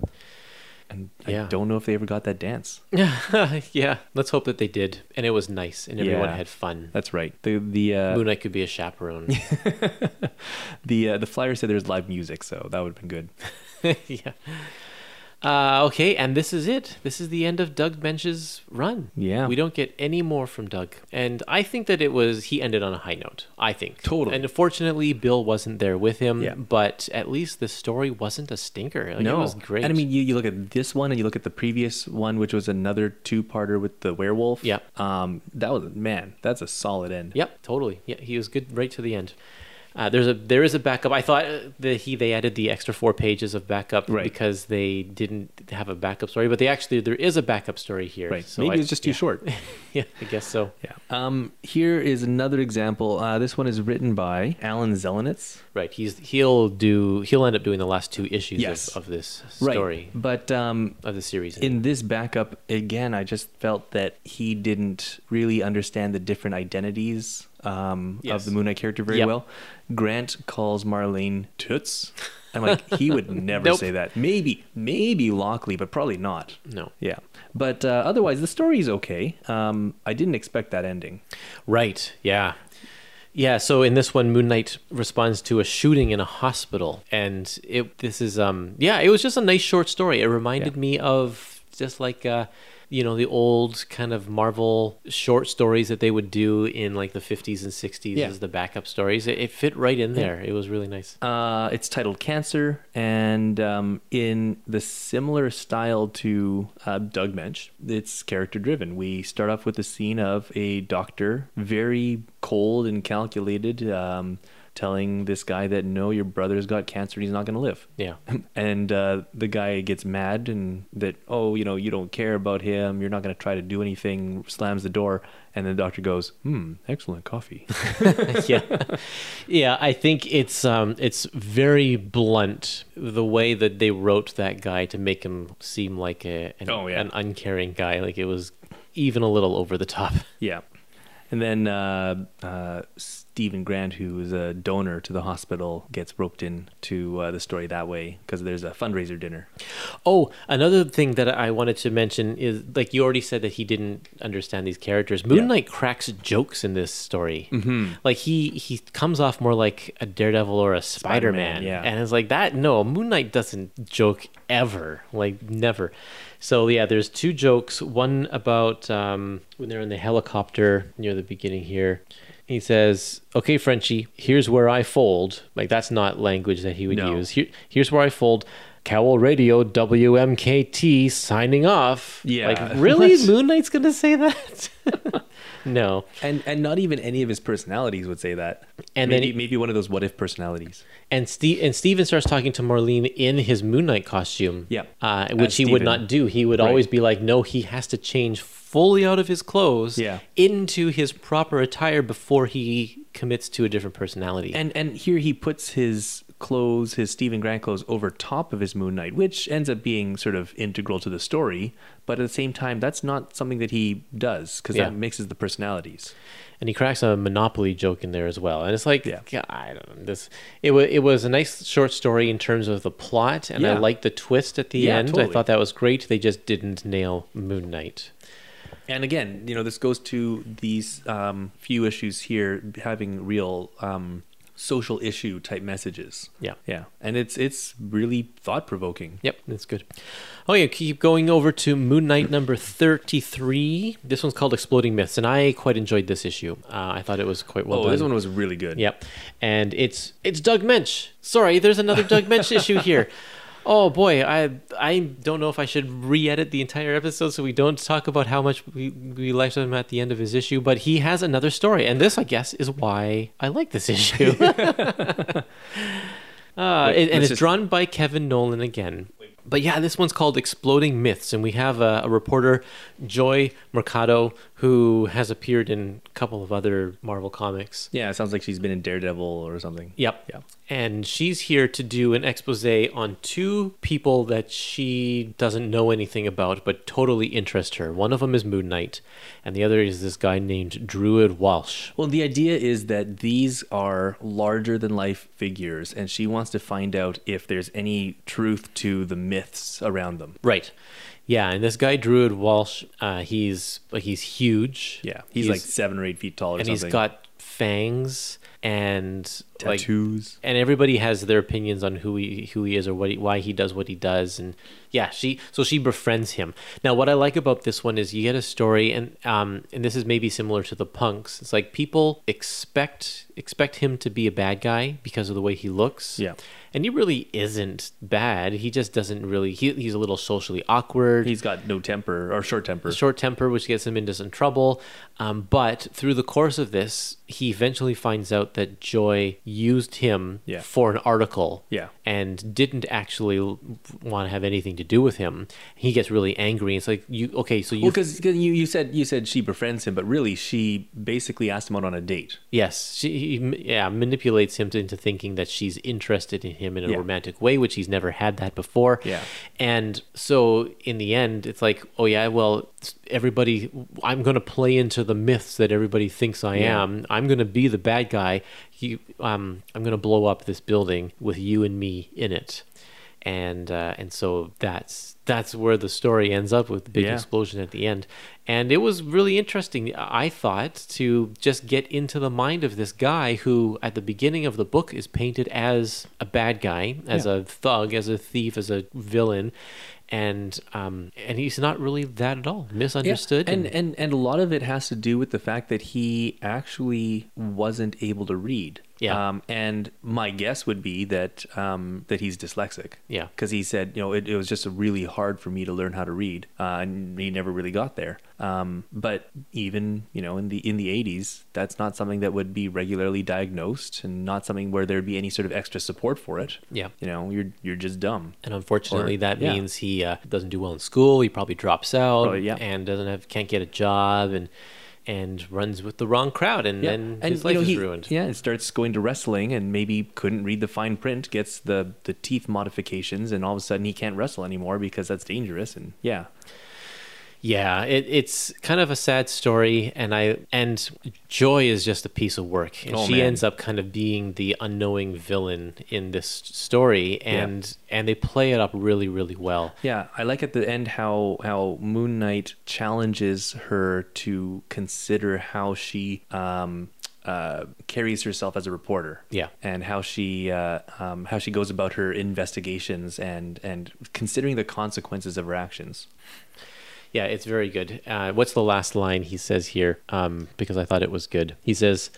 And Yeah. I don't know if they ever got that dance. yeah, let's hope that they did, and it was nice, and everyone Yeah. had fun. That's right. The the uh, Moon Knight could be a chaperone. the uh, the flyer said there's live music, so that would have been good. yeah. Uh, okay, and this is it. This is the end of Doug Moench's run. Yeah. We don't get any more from Doug. And I think that it was, he ended on a high note. I think. Totally. And unfortunately, Bill wasn't there with him, Yeah. but at least the story wasn't a stinker. Like, It was great. And I mean, you, you look at this one and you look at the previous one, which was another two parter with the werewolf. Yeah. Um, that was man, that's a solid end. Yep, totally. Yeah, he was good right to the end. Uh, there's a there is a backup. I thought uh, that he they added the extra four pages of backup Right. because they didn't have a backup story, but they actually there is a backup story here. Right. So Maybe I- it's just too yeah. short. yeah, I guess so. Yeah. Um, here is another example. Uh, this one is written by Alan Zelenetz. Right. He's he'll do he'll end up doing the last two issues Yes. of, of this story But um, of the series. in this backup, again, I just felt that he didn't really understand the different identities um, Yes. of the Moon Knight character very Yep. well. Grant calls Marlene Toots. I'm like, he would never Nope. say that. Maybe, maybe Lockley, but probably not. no. Yeah. But uh, otherwise, the story is okay. Um, I didn't expect that ending. Right. Yeah. Yeah, so in this one, Moon Knight responds to a shooting in a hospital, and it. This is um. Yeah, it was just a nice short story. It reminded Yeah. me of just like uh, you know, the old kind of Marvel short stories that they would do in like the fifties and sixties Yeah. as the backup stories. It, it fit right in there. It was really nice. Uh, it's titled Cancer, and um, in the similar style to uh, Doug Moench, it's character driven. We start off with a scene of a doctor, very cold and calculated, um, telling this guy that no, your brother's got cancer and he's not going to live. Yeah. And uh, the guy gets mad and that, oh, you know, you don't care about him. You're not going to try to do anything, slams the door. And then the doctor goes, hmm, excellent coffee. yeah, yeah. I think it's um, it's very blunt the way that they wrote that guy to make him seem like a an, Oh, yeah. an uncaring guy. Like it was even a little over the top. Yeah. And then uh, uh, Steven Grant, who is a donor to the hospital, gets roped in to uh, the story that way because there's a fundraiser dinner. Oh, another thing that I wanted to mention is like you already said that he didn't understand these characters. Moon Yeah. Knight cracks jokes in this story. Mm-hmm. Like he he comes off more like a Daredevil or a Spider Man. Spider-Man, yeah. and it's like that. No, Moon Knight doesn't joke ever. Like never. So yeah, there's two jokes. One about um, when they're in the helicopter near the beginning here. He says, "Okay, Frenchie, here's where I fold." Like that's not language that he would No. use. Here, here's where I fold. Cowl Radio WMKT signing off. Yeah. Like really? Moon Knight's gonna say that? no. And and not even any of his personalities would say that. And then maybe, he- maybe one of those what if personalities. And Steve and Steven starts talking to Marlene in his Moon Knight costume. Yeah. Uh, which As he would not do. He would Right. always be like, no, he has to change fully out of his clothes Yeah. into his proper attire before he commits to a different personality. And and here he puts his clothes, his Steven Grant clothes, over top of his Moon Knight, which ends up being sort of integral to the story. But at the same time, that's not something that he does because Yeah. that mixes the personalities. and he cracks a Monopoly joke in there as well. And it's like, Yeah. yeah, I don't know. This it was it was a nice short story in terms of the plot, and I liked the twist at the Yeah, end. I thought that was great. They just didn't nail Moon Knight. And again, you know, this goes to these um, few issues here having real um, social issue type messages. Yeah. Yeah, and it's it's really thought provoking. Yep, that's good. Oh yeah, keep going over to Moon Knight number thirty-three. This one's called Exploding Myths, and I quite enjoyed this issue. Uh, I thought it was quite well oh, done. this one was really good. Yep, and it's it's Doug Moench. Sorry, there's another Doug Moench issue here. Oh boy, I I don't know if I should re-edit the entire episode so we don't talk about how much we, we liked him at the end of his issue, but he has another story, and this I guess is why I like this issue. uh, Wait, and it's just- drawn by Kevin Nowlan again. But yeah, this one's called Exploding Myths, and we have a, a reporter, Joy Mercado, who has appeared in a couple of other Marvel comics. Yeah, it sounds like she's been in Daredevil or something. Yep. Yeah. And she's here to do an expose on two people that she doesn't know anything about but totally interest her. One of them is Moon Knight, and the other is this guy named Druid Walsh. Well, the idea is that these are larger than life figures, and she wants to find out if there's any truth to the myths around them. Right. Yeah, and this guy Druid Walsh, uh, he's like he's huge. Yeah, he's, like seven or eight feet tall or and something. he's got fangs and like tattoos. and everybody has their opinions on who he who he is or what he, why he does what he does and yeah she so she befriends him now what i like about this one is you get a story and um and this is maybe similar to the punks it's like people expect expect him to be a bad guy because of the way he looks Yeah. and he really isn't bad he just doesn't really he, he's a little socially awkward He's got no temper or short temper. short temper, which gets him into some trouble. Um, but through the course of this, he eventually finds out that Joy used him Yeah. for an article Yeah. and didn't actually want to have anything to do with him. He gets really angry. It's like you okay, so you Well, because you, you said you said she befriends him, but really she basically asked him out on a date. Yes, she he, yeah manipulates him to, into thinking that she's interested in him in a Yeah. romantic way, which he's never had that before. Yeah. and so in the end, it's like, oh yeah, well, everybody, I'm going to play into the myths that everybody thinks I Yeah. am. I'm going to be the bad guy. You, um, I'm going to blow up this building with you and me in it. And uh, and so that's that's where the story ends up with the big Yeah. explosion at the end. And it was really interesting, I thought, to just get into the mind of this guy who, at the beginning of the book, is painted as a bad guy, as Yeah. a thug, as a thief, as a villain. And um, and he's not really that at all. Misunderstood. and, and and a lot of it has to do with the fact that he actually wasn't able to read. Yeah. Um, and my guess would be that um, that he's dyslexic. Yeah. Because he said, you know, it, it was just really hard for me to learn how to read, uh, and he never really got there. Um, but even you know, in the in the '80s, that's not something that would be regularly diagnosed, and not something where there'd be any sort of extra support for it. Yeah. You know, you're you're just dumb. And unfortunately, Or- that yeah. means he uh, doesn't do well in school. He probably drops out Probably, yeah. and doesn't have can't get a job and and runs with the wrong crowd and then his you life know, is he- ruined. Yeah, and starts going to wrestling and maybe couldn't read the fine print, gets the the teeth modifications, and all of a sudden he can't wrestle anymore because that's dangerous. And yeah, Yeah, it, it's kind of a sad story, and I and Joy is just a piece of work, and Oh, she man. ends up kind of being the unknowing villain in this story, and and they play it up really, really well. yeah, I like at the end how how Moon Knight challenges her to consider how she um, uh, carries herself as a reporter. Yeah. and how she uh, um, how she goes about her investigations and and considering the consequences of her actions. Yeah, it's very good. Uh, what's the last line he says here? Um, because I thought it was good. He says,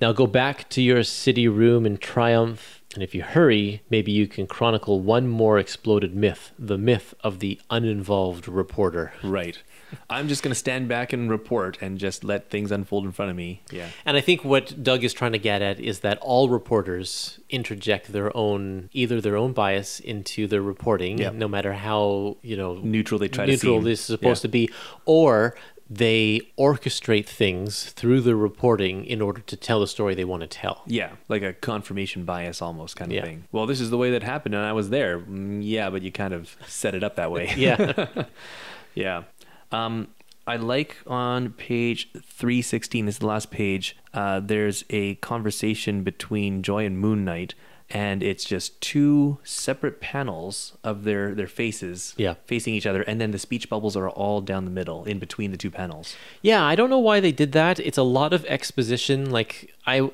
Now go back to your city room in triumph, and if you hurry, maybe you can chronicle one more exploded myth the myth of the uninvolved reporter. Right. I'm just going to stand back and report and just let things unfold in front of me. Yeah. And I think what Doug is trying to get at is that all reporters interject their own, either their own bias into their reporting, Yep. no matter how you know Neutral they try to neutral seem. this is supposed Yeah. to be, or they orchestrate things through the reporting in order to tell the story they want to tell. Yeah, like a confirmation bias almost kind of Yeah. thing. Well, this is the way that happened and I was there. Mm, yeah, but you kind of set it up that way. Yeah. yeah. Um, I like on page 316, this is the last page, uh, there's a conversation between Joy and Moon Knight, and it's just two separate panels of their, their faces Yeah. facing each other, and then the speech bubbles are all down the middle in between the two panels. Yeah, I don't know why they did that. It's a lot of exposition. Like I,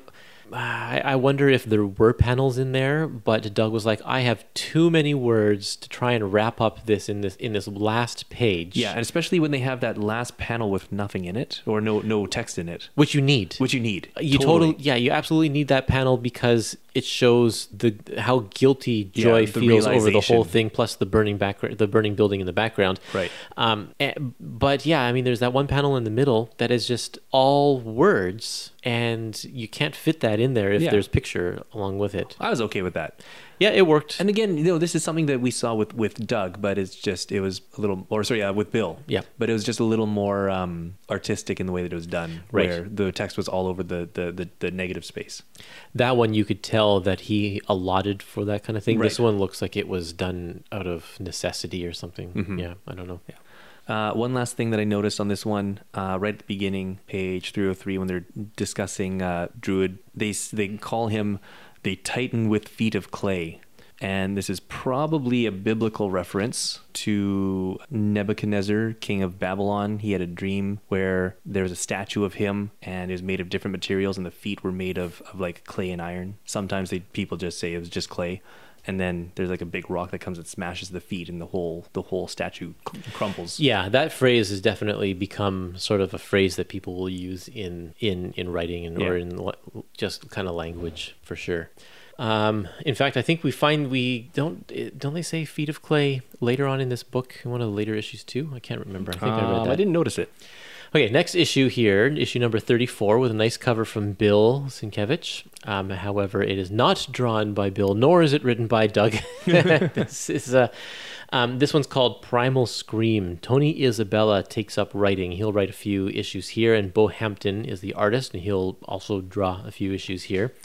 I I wonder if there were panels in there, but Doug was like, I have too many words to try and wrap up this in this in this last page. Yeah, and especially when they have that last panel with nothing in it or no no text in it, which you need. which you need. you totally. yeah, you absolutely need that panel because it shows the how guilty Yeah, Joy the feels over the whole thing, plus the burning back the burning building in the background. Right. Um, eh, but yeah, I mean, there's that one panel in the middle that is just all words and you can't fit that in there if Yeah. there's picture along with it. I was okay with that. Yeah, it worked. And again, you know, this is something that we saw with with Doug, but it's just it was a little, or sorry, uh, with Bill. Yeah. But it was just a little more um, artistic in the way that it was done, Right. where the text was all over the the, the, the negative space. that one you could tell that he allotted for that kind of thing. This one looks like it was done out of necessity or something. Mm-hmm. Yeah, I don't know. Uh, one last thing that I noticed on this one, uh, right at the beginning, page 303, when they're discussing uh, Druid, they they call him the Titan with feet of clay. And this is probably a biblical reference to Nebuchadnezzar, king of Babylon. He had a dream where there was a statue of him and it was made of different materials, and the feet were made of, of like clay and iron. Sometimes they, people just say it was just clay. And then there's like a big rock that comes and smashes the feet, and the whole the whole statue crumbles. Yeah, that phrase has definitely become sort of a phrase that people will use in in in writing and or in just kind of language for sure. Um, in fact, I think we find we don't eh, don't they say feet of clay later on in this book in one of the later issues too? I can't remember. I think I read Um, that. I didn't notice it. Okay, next issue here, issue number 34, with a nice cover from Bill Sienkiewicz. Um, however, it is not drawn by Bill, nor is it written by Doug. this is uh, um, this one's called Primal Scream. Tony Isabella takes up writing. He'll write a few issues here, and Bo Hampton is the artist, and he'll also draw a few issues here.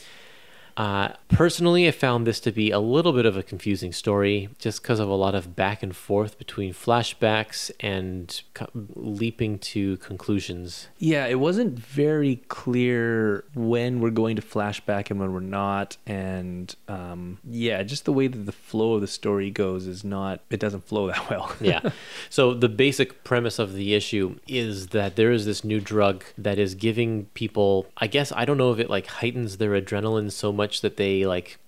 Uh, personally, I found this to be a little bit of a confusing story just because of a lot of back and forth between flashbacks and co- leaping to conclusions. Yeah, it wasn't very clear when we're going to flashback and when we're not, and um, yeah, just the way that the flow of the story goes is not. It doesn't flow that well. yeah. So the basic premise of the issue is that there is this new drug that is giving people, I guess I don't know if it like heightens their adrenaline so much that they like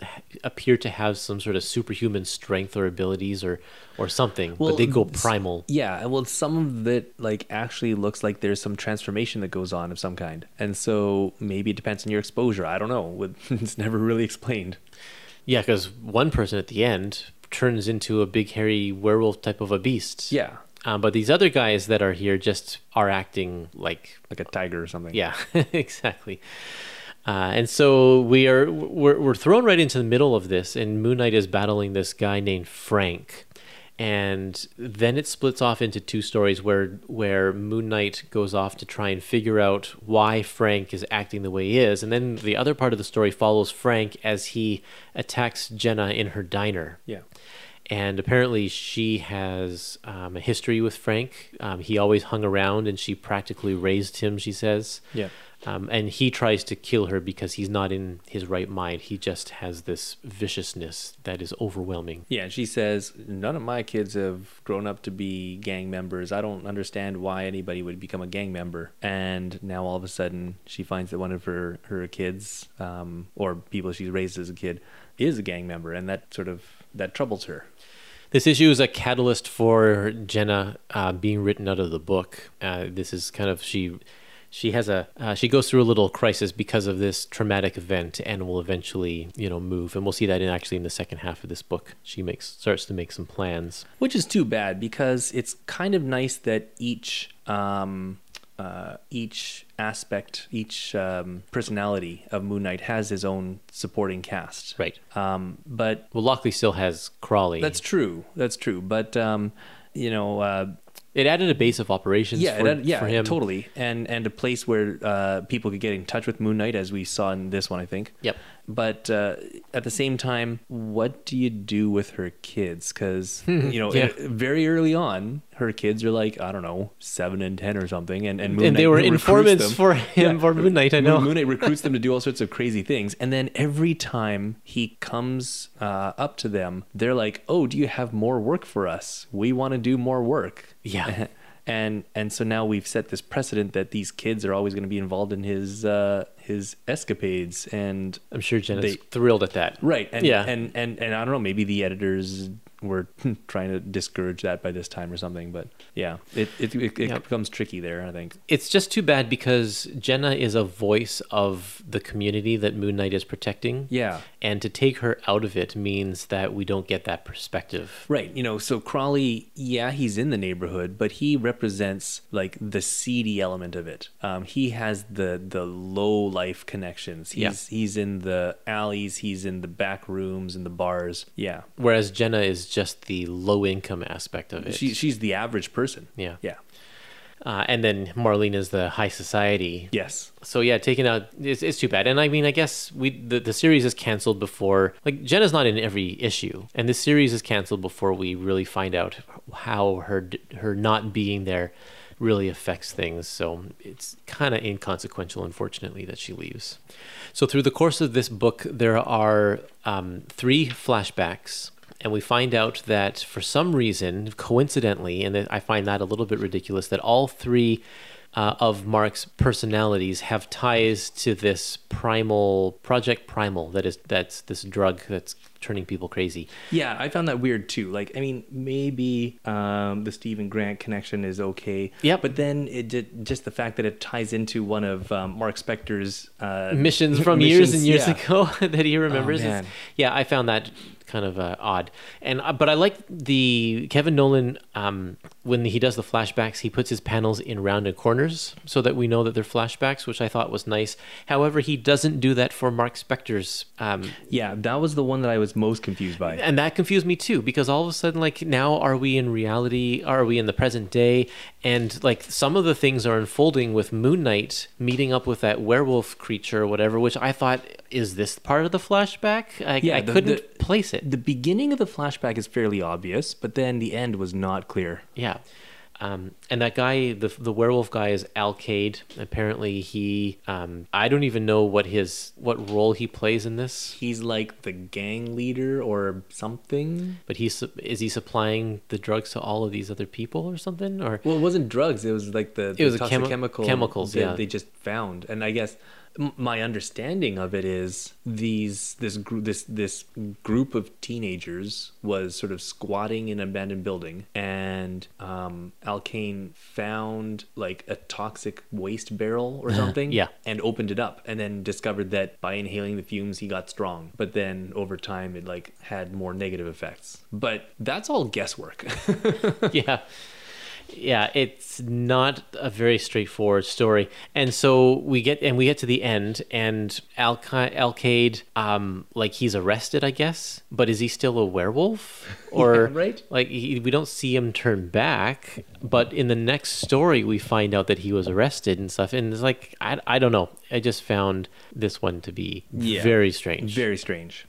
appear to have some sort of superhuman strength or abilities or or something, but they go primal. Yeah, well, some of it like actually looks like there's some transformation that goes on of some kind, and so maybe it depends on your exposure. I don't know. It's never really explained. Yeah, because one person at the end turns into a big hairy werewolf type of a beast. Yeah, Um, but these other guys that are here just are acting like like a tiger or something. Yeah, exactly. Uh, and so we are we're, we're thrown right into the middle of this, and Moon Knight is battling this guy named Frank, and then it splits off into two stories where where Moon Knight goes off to try and figure out why Frank is acting the way he is, and then the other part of the story follows Frank as he attacks Jenna in her diner yeah. and apparently she has um, a history with Frank. Um, he always hung around, and she practically raised him. She says, Yeah. Um, and he tries to kill her because he's not in his right mind. He just has this viciousness that is overwhelming. Yeah, she says, None of my kids have grown up to be gang members. I don't understand why anybody would become a gang member. And now all of a sudden, she finds that one of her, her kids, um, or people she's raised as a kid, is a gang member. And that sort of, that troubles her. This issue is a catalyst for Jenna uh, being written out of the book. Uh, this is kind of she. She has a uh, she goes through a little crisis because of this traumatic event, and will eventually you know move, and we'll see that in actually in the second half of this book. She makes starts to make some plans. Which is too bad because it's kind of nice that each um, uh, each aspect, each um, personality of Moon Knight has his own supporting cast. Right. Um, but Well, Lockley still has Crawley. that's true. That's true. But um, you know, uh, it added a base of operations yeah, for, that- yeah, for him. totally, and and a place where uh, people could get in touch with Moon Knight, as we saw in this one, I think. Yep. But uh, at the same time, what do you do with her kids? Because you know, Yeah. very early on, her kids are like I don't know, seven and ten or something, and and, Moon And they were informants for him, for Moon Knight, I know. Moon Knight recruits them to do all sorts of crazy things, and then every time he comes uh, up to them, they're like, "Oh, do you have more work for us? We want to do more work." Yeah. and and so now we've set this precedent that these kids are always going to be involved in his uh, his escapades, and I'm sure Jenna's They- thrilled at that. right, and Yeah. and and and I don't know, maybe the editors were trying to discourage that by this time or something. But yeah, it it, it, it Yep. becomes tricky there. I think. It's just too bad because Jenna is a voice of the community that Moon Knight is protecting. Yeah. And to take her out of it means that we don't get that perspective. Right, you know, so Crawley, yeah, he's in the neighborhood, but he represents like the seedy element of it. Um, he has the the low life connections. He's Yeah. he's in the alleys, he's in the back rooms and the bars. Yeah, Whereas Jenna is just the low income aspect of it. she she's the average person. Yeah. yeah, uh, and then Marlene is the high society. yes, So yeah, taking out it's, it's too bad. And I mean, I guess we the, the series is canceled before like Jenna's not in every issue, and the series is canceled before we really find out how her her not being there really affects things. So it's kind of inconsequential, unfortunately, that she leaves. So through the course of this book, there are um, three flashbacks. And we find out that for some reason, coincidentally, and I find that a little bit ridiculous, that all three uh, of Marc's personalities have ties to this primal project primal that is that's this drug that's turning people crazy. yeah. I found that weird too. Like, I mean, maybe um, the Steven Grant connection is okay. Yeah, but then it did, just the fact that it ties into one of um, Marc Spector's uh, Missions from years and years yeah. ago that he remembers. Man. yeah, I found that kind of uh, odd. And uh, but I like the Kevin Nowlan um, when he does the flashbacks, he puts his panels in rounded corners so that we know that they're flashbacks, which I thought was nice. However, he doesn't do that for Marc Spector's um, Yeah, that was the one that I was most confused by. and that confused me too because all of a sudden like now are we in reality are we in the present day and like some of the things are unfolding with moon knight meeting up with that werewolf creature or whatever which i thought is this part of the flashback i, Yeah, I the- couldn't the- place it The beginning of the flashback is fairly obvious, but then the end was not clear. yeah um, and that guy, the the werewolf guy, is Alcade. Apparently, he um, I don't even know what his what role he plays in this. He's like the gang leader or something. But he's is he supplying the drugs to all of these other people or something? Or Well, it wasn't drugs. It was like the, It was chemi- chemical chemicals, that yeah. they just found. And I guess my understanding of it is these this group this this group of teenagers was sort of squatting in an abandoned building, and um, Alkane found like a toxic waste barrel or something, Yeah. and opened it up, and then discovered that by inhaling the fumes he got strong, but then over time it like had more negative effects. But that's all guesswork. yeah yeah it's not a very straightforward story and so we get and we get to the end and Al Alcade um like he's arrested i guess but is he still a werewolf or Yeah, right. like he, we don't see him turn back but in the next story we find out that he was arrested and stuff and it's like i, I don't know i just found this one to be Yeah. very strange Very strange.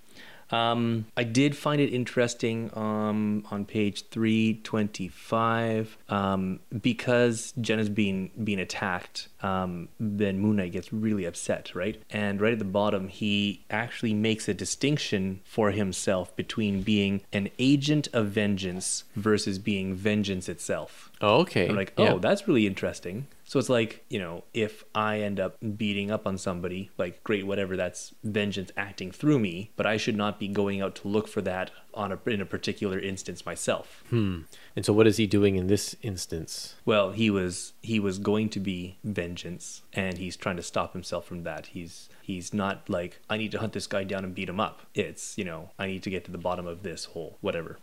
Um, I did find it interesting um, on page 325 um, because Jenna's being being attacked. Um, then Moon Knight gets really upset, right? And right at the bottom, he actually makes a distinction for himself between being an agent of vengeance versus being vengeance itself. oh, okay I'm like, oh, yeah. that's really interesting. So it's like, you know, if I end up beating up on somebody, like, great, whatever, that's vengeance acting through me, but I should not be going out to look for that on a, in a particular instance myself. Hmm. And so what is he doing in this instance Well, he was he was going to be vengeance, and he's trying to stop himself from that. He's he's not like I need to hunt this guy down and beat him up. It's you know I need to get to the bottom of this hole, whatever.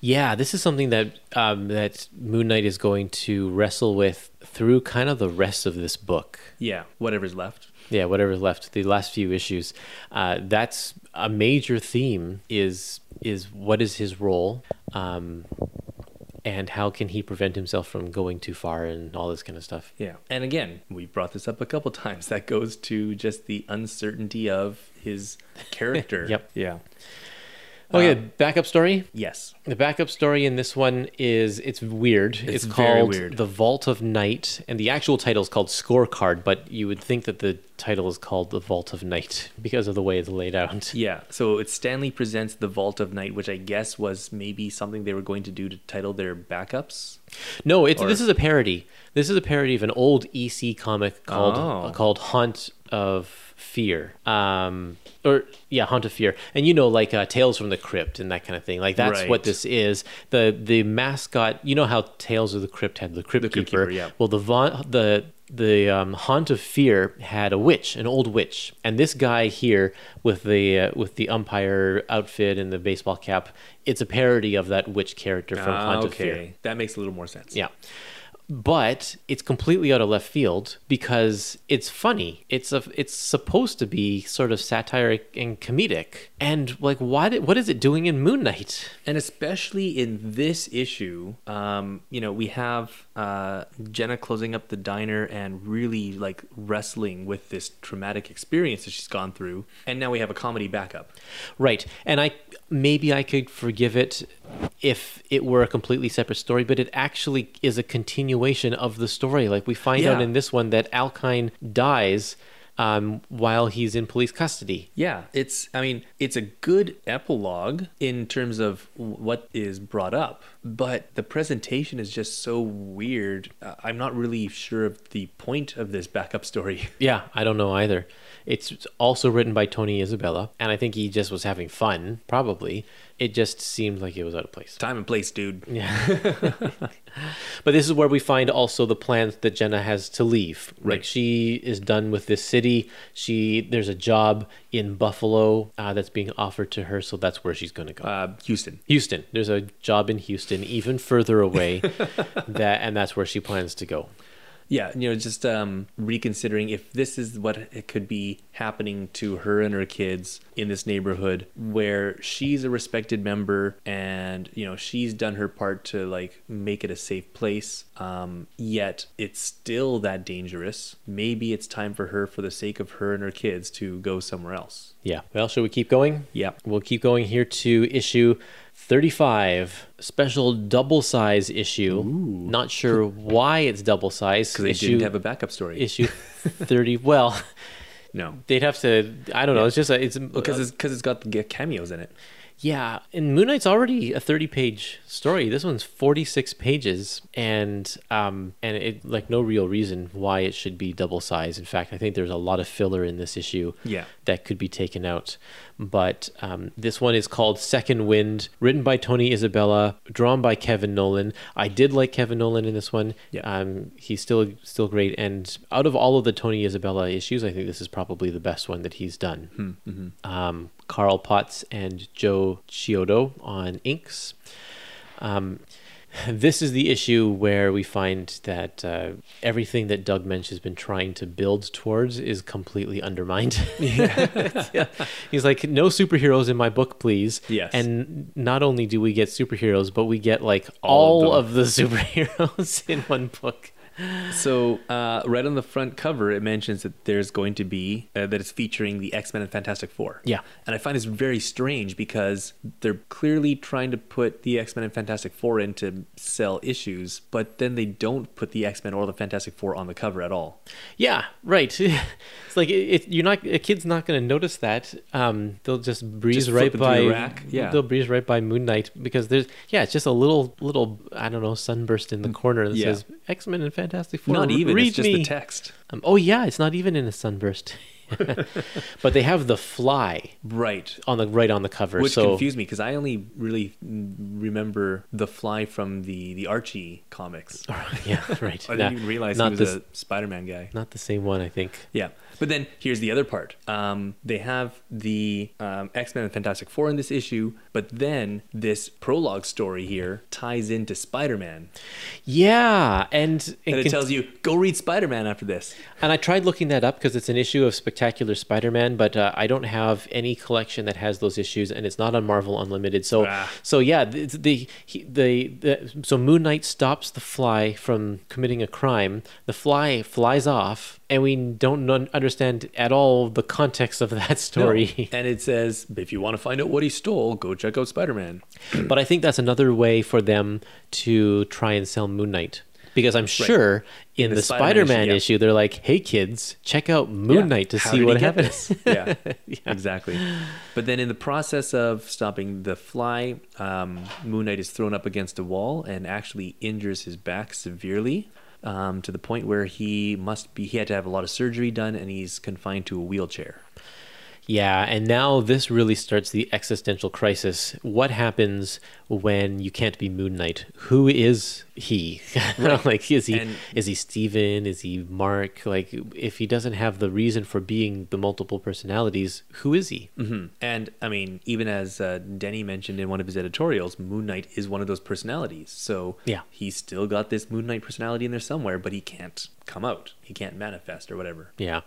Yeah, this is something that um, that Moon Knight is going to wrestle with through kind of the rest of this book. Yeah, whatever's left. Yeah, whatever's left, the last few issues. Uh, that's a major theme. Is is what is his role, um, and how can he prevent himself from going too far and all this kind of stuff. Yeah. And again, we brought this up a couple times. That goes to just the uncertainty of his character. Yep. Yeah. Oh, okay, um, backup story. Yes. The backup story in this one is it's weird. It's, It's called weird. The Vault of Night, and the actual title is called Scorecard, but you would think that the title is called The Vault of Night because of the way it's laid out. Yeah. So it's Stan Lee presents the Vault of Night, which I guess was maybe something they were going to do to title their backups. No, it's Or- this is a parody. This is a parody of an old EC comic called Oh. called Haunt of Fear, um, or yeah, Haunt of Fear, and you know, like uh, Tales from the Crypt and that kind of thing. Like that's Right. what this is. the The mascot, you know how Tales of the Crypt had the Crypt, The Keeper. Keeper, yeah. Well, the Von, the the um, Haunt of Fear had a witch, an old witch, and this guy here with the uh, with the umpire outfit and the baseball cap, it's a parody of that witch character from Ah, Haunt of Fear. okay, that makes a little more sense. Yeah. But it's completely out of left field because it's funny. It's a, it's supposed to be sort of satiric and comedic. And like why did, what is it doing in Moon Knight? And especially in this issue, um, you know, we have uh, Jenna closing up the diner and really like wrestling with this traumatic experience that she's gone through. And now we have a comedy backup. Right. And I maybe I could forgive it if it were a completely separate story, but it actually is a continuation of the story. Like we find out in this one that Alkine dies um, while he's in police custody. Yeah, it's, I mean, it's a good epilogue in terms of what is brought up, but the presentation is just so weird. Uh, I'm not really sure of the point of this backup story. Yeah, I don't know either. It's also written by Tony Isabella, and I think he just was having fun, probably. It just seemed like it was out of place. Time and place, dude. Yeah. but this is where we find also the plans that Jenna has to leave. Like Right. she is done with this city. She there's a job in Buffalo uh, that's being offered to her, so that's where she's going to go. Uh, Houston. Houston. There's a job in Houston, even further away, that and that's where she plans to go. Yeah, you know, just um, reconsidering if this is what it could be happening to her and her kids in this neighborhood where she's a respected member and, you know, she's done her part to like make it a safe place. Um, yet it's still that dangerous. Maybe it's time for her, for the sake of her and her kids, to go somewhere else. Yeah. Well, shall we keep going? Yeah. We'll keep going here to issue 35, special double size issue. Not sure why it's double size. Because they issue, didn't have a backup story. issue 30. Well, no. they'd have to. I don't know. It's just a, it's Because it's, cause it's got the cameos in it. yeah. And Moon Knight's already a 30 page story. This one's 46 pages, and um and it like no real reason why it should be double size. In fact, I think there's a lot of filler in this issue. Yeah. That could be taken out. But um, this one is called Second Wind, written by Tony Isabella, drawn by Kevin Nowlan. I did like Kevin Nowlan in this one. Yeah. Um, he's still still great. And out of all of the Tony Isabella issues, I think this is probably the best one that he's done. Um, Carl Potts and Joe Chiodo on inks. Um, this is the issue where we find that uh, everything that Doug Moench has been trying to build towards is completely undermined. Yeah. He's like, no superheroes in my book, please. Yes. And not only do we get superheroes, but we get like all, All of of, the superheroes in one book. So, uh, right on the front cover, it mentions that there's going to be uh, that it's featuring the X Men and Fantastic Four. Yeah. and I find this very strange because they're clearly trying to put the X Men and Fantastic Four in to sell issues, but then they don't put the X Men or the Fantastic Four on the cover at all. Yeah, right. It's like it, it, you're not a kid's not going to notice that. Um, they'll just breeze Just right by. the rack, yeah. they'll breeze right by Moon Knight because there's yeah, it's just a little little I don't know sunburst in the corner that yeah. says X Men and Fantastic Four. Not even. Read it's just me. the text. Um, oh yeah, it's not even in a sunburst. but they have the fly Right. on the right on the cover. Which so confused me because I only really remember the Fly from the the Archie comics. yeah, right. I didn't even realize he was this, a Spider-Man guy. not the same one. I think. Yeah. But then here's the other part. Um, they have the um, X Men and Fantastic Four in this issue, but then this prologue story here ties into Spider Man. Yeah, and And it con- tells you, go read Spider Man after this. And I tried looking that up because it's an issue of Spectacular Spider-Man, but uh, I don't have any collection that has those issues, and it's not on Marvel Unlimited. So, Ah. so yeah, the the, he, the the so Moon Knight stops the Fly from committing a crime. The Fly flies off, and we don't understand at all the context of that story. And it says, if you want to find out what he stole, go check out Spider Man. But I think that's another way for them to try and sell Moon Knight. Because I'm sure in the the, Spider-Man Spider-Man issue, yeah. issue, they're like, "Hey kids, check out Moon Knight to How see what happens." this? yeah, exactly. But then in the process of stopping the fly, um, Moon Knight is thrown up against a wall and actually injures his back severely. Um, to the point where he must be he had to have a lot of surgery done, and he's confined to a wheelchair. Yeah, and now this really starts the existential crisis. What happens when you can't be Moon Knight? Who is he? like is he And- is he Steven? Is he Marc? Like if he doesn't have the reason for being the multiple personalities, who is he? hmm And I mean, even as uh, Denny mentioned in one of his editorials, Moon Knight is one of those personalities. So Yeah. he's still got this Moon Knight personality in there somewhere, but he can't come out. He can't manifest or whatever. Yeah.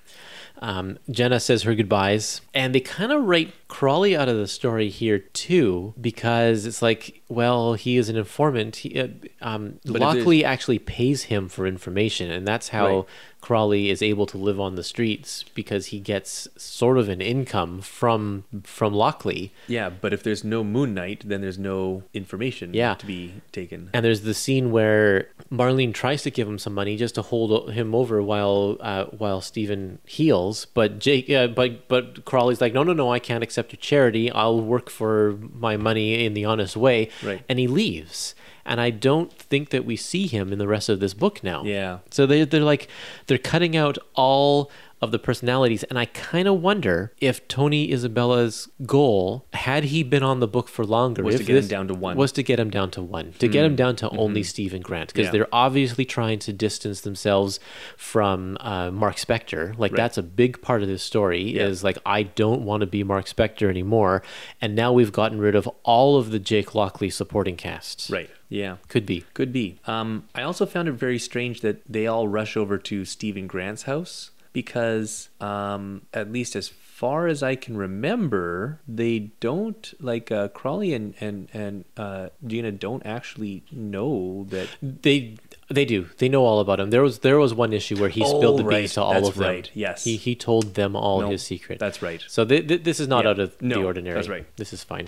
Um, Jenna says her goodbyes, and they kind of write Crawley out of the story here too, because it's like, well, he is an informant. He, uh, um, Lockley actually pays him for information, and that's how Right. Crawley is able to live on the streets because he gets sort of an income from from Lockley. Yeah, but if there's no Moon Knight, then there's no information Yeah. to be taken. And there's the scene where Marlene tries to give him some money just to hold him over while uh, while Steven heals, but Jake, uh, but but Crawley's like, no, no, no, I can't accept your charity. I'll work for my money in the honest way, Right. and he leaves. And I don't think that we see him in the rest of this book now. Yeah. So they they're like they're cutting out all of the personalities and I kind of wonder if Tony Isabella's goal had he been on the book for longer Was to get him down to one. Hmm. was to get him down to one to get him down to only Steven Grant because Yeah. they're obviously trying to distance themselves from uh, Marc Spector like Right. that's a big part of this story Yeah. is like I don't want to be Marc Spector anymore and now we've gotten rid of all of the Jake Lockley supporting cast Right. Yeah. could be Could be. Um, I also found it very strange that they all rush over to Steven Grant's house because, um, at least as far as I can remember, they don't like uh, Crawley and and and uh, Gina don't actually know that. They they do. They know all about him. There was there was one issue where he Oh, spilled the right. beans to all That's of them. right. Yes. He he told them all No, his secret. that's right. So th- th- this is not Yeah. out of the ordinary. that's right. This is fine.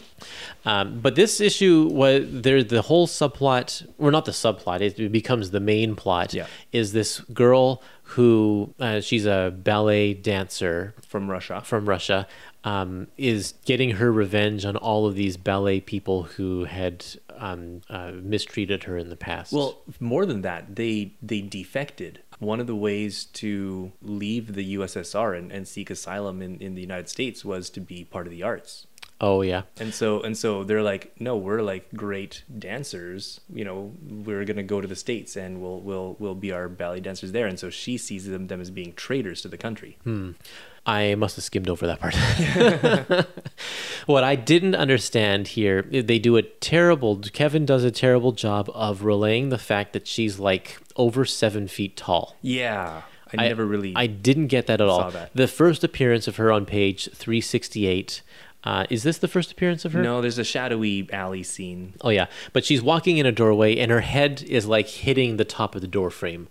Um, but this issue was there. The whole subplot, or not the subplot, it, it becomes the main plot. Yeah. Is this girl who uh, she's a ballet dancer From Russia. from Russia, um, is getting her revenge on all of these ballet people who had um, uh, mistreated her in the past. Well, more than that, they they defected. One of the ways to leave the USSR and, and seek asylum in, in the United States was to be part of the arts. oh yeah. And so and so they're like, no, we're like great dancers. You know, we're gonna go to the states and we'll we'll we'll be our ballet dancers there. And so she sees them them as being traitors to the country. I must have skimmed over that part. what I didn't understand here, they do a terrible, Kevin does a terrible job of relaying the fact that she's like over seven feet tall. Yeah, I, never really. I didn't get that at all. that. The first appearance of her on page 368. Uh, is this the first appearance of her? no, there's a shadowy alley scene. Oh yeah, but she's walking in a doorway and her head is like hitting the top of the door frame.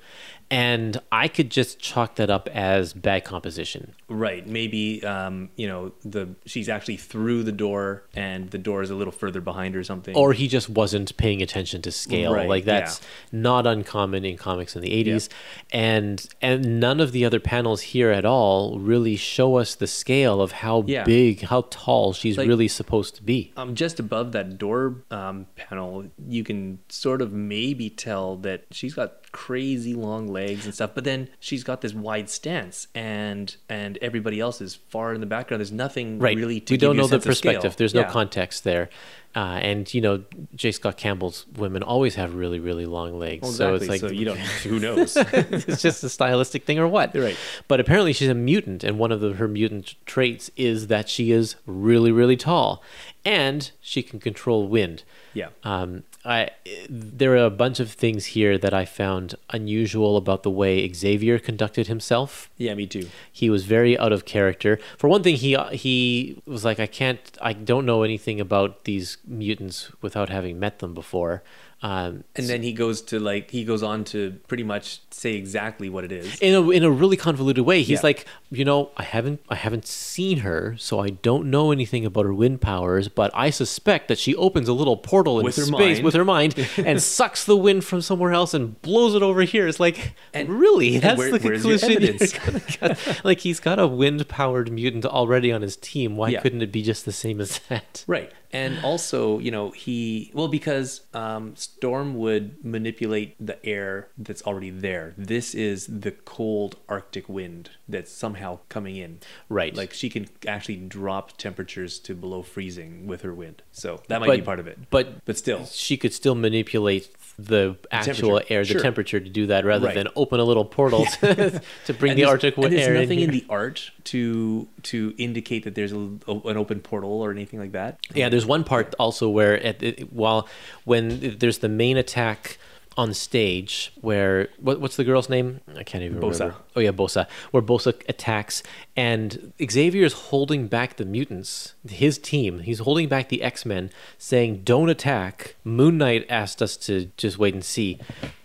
And I could just chalk that up as bad composition. Right. Maybe um, you know, the she's actually through the door and the door is a little further behind her or something. or he just wasn't paying attention to scale Right, like that's not uncommon in comics in the 80s and and none of the other panels here at all really show us the scale of how Yeah. big how tall she's Like- really supposed to be um, just above that door um, panel, you can sort of maybe tell that she's got crazy long legs and stuff. But then she's got this wide stance, and and everybody else is far in the background. There's nothing right really. To we don't know the sense of scale. perspective there's no context there uh, and you know j scott campbell's women always have really really long legs Well, so it's like so you don't. Who knows? it's just a stylistic thing or what Right. but apparently she's a mutant and one of the, her mutant traits is that she is really really tall and she can control wind Yeah. um, I, there are a bunch of things here that I found unusual about the way Xavier conducted himself. yeah, me too. He was very out of character. For one thing, he he was like, I can't, I don't know anything about these mutants without having met them before. Um, And then he goes to like he goes on to pretty much say exactly what it is. in a in a really convoluted way. He's Yeah. like, you know, I haven't I haven't seen her, so I don't know anything about her wind powers, but I suspect that she opens a little portal in With her space mind. with her mind and sucks the wind from somewhere else and blows it over here. It's like, And- really? and That's where- the conclusion. you're evidence? get? like he's got a wind powered mutant already on his team. Why Yeah. couldn't it be just the same as that? Right. And also, you know, he well because um, Storm would manipulate the air that's already there. This is the cold Arctic wind that's somehow coming in. Right. Like she can actually drop temperatures to below freezing with her wind. So that might be part of it. But But still. she could still manipulate the actual air, the Sure. temperature to do that, rather Right. than open a little portal to, to bring the Arctic and wi- there's air in. nothing in, the art to to indicate that there's a, an open portal or anything like that. Yeah, there's one part also where at it, while when there's the main attack on stage where what, what's the girl's name? I can't even Bosa. remember. Oh yeah, Bosa. Where Bosa attacks and Xavier's holding back the mutants, his team. He's holding back the X-Men saying don't attack. Moon Knight asked us to just wait and see.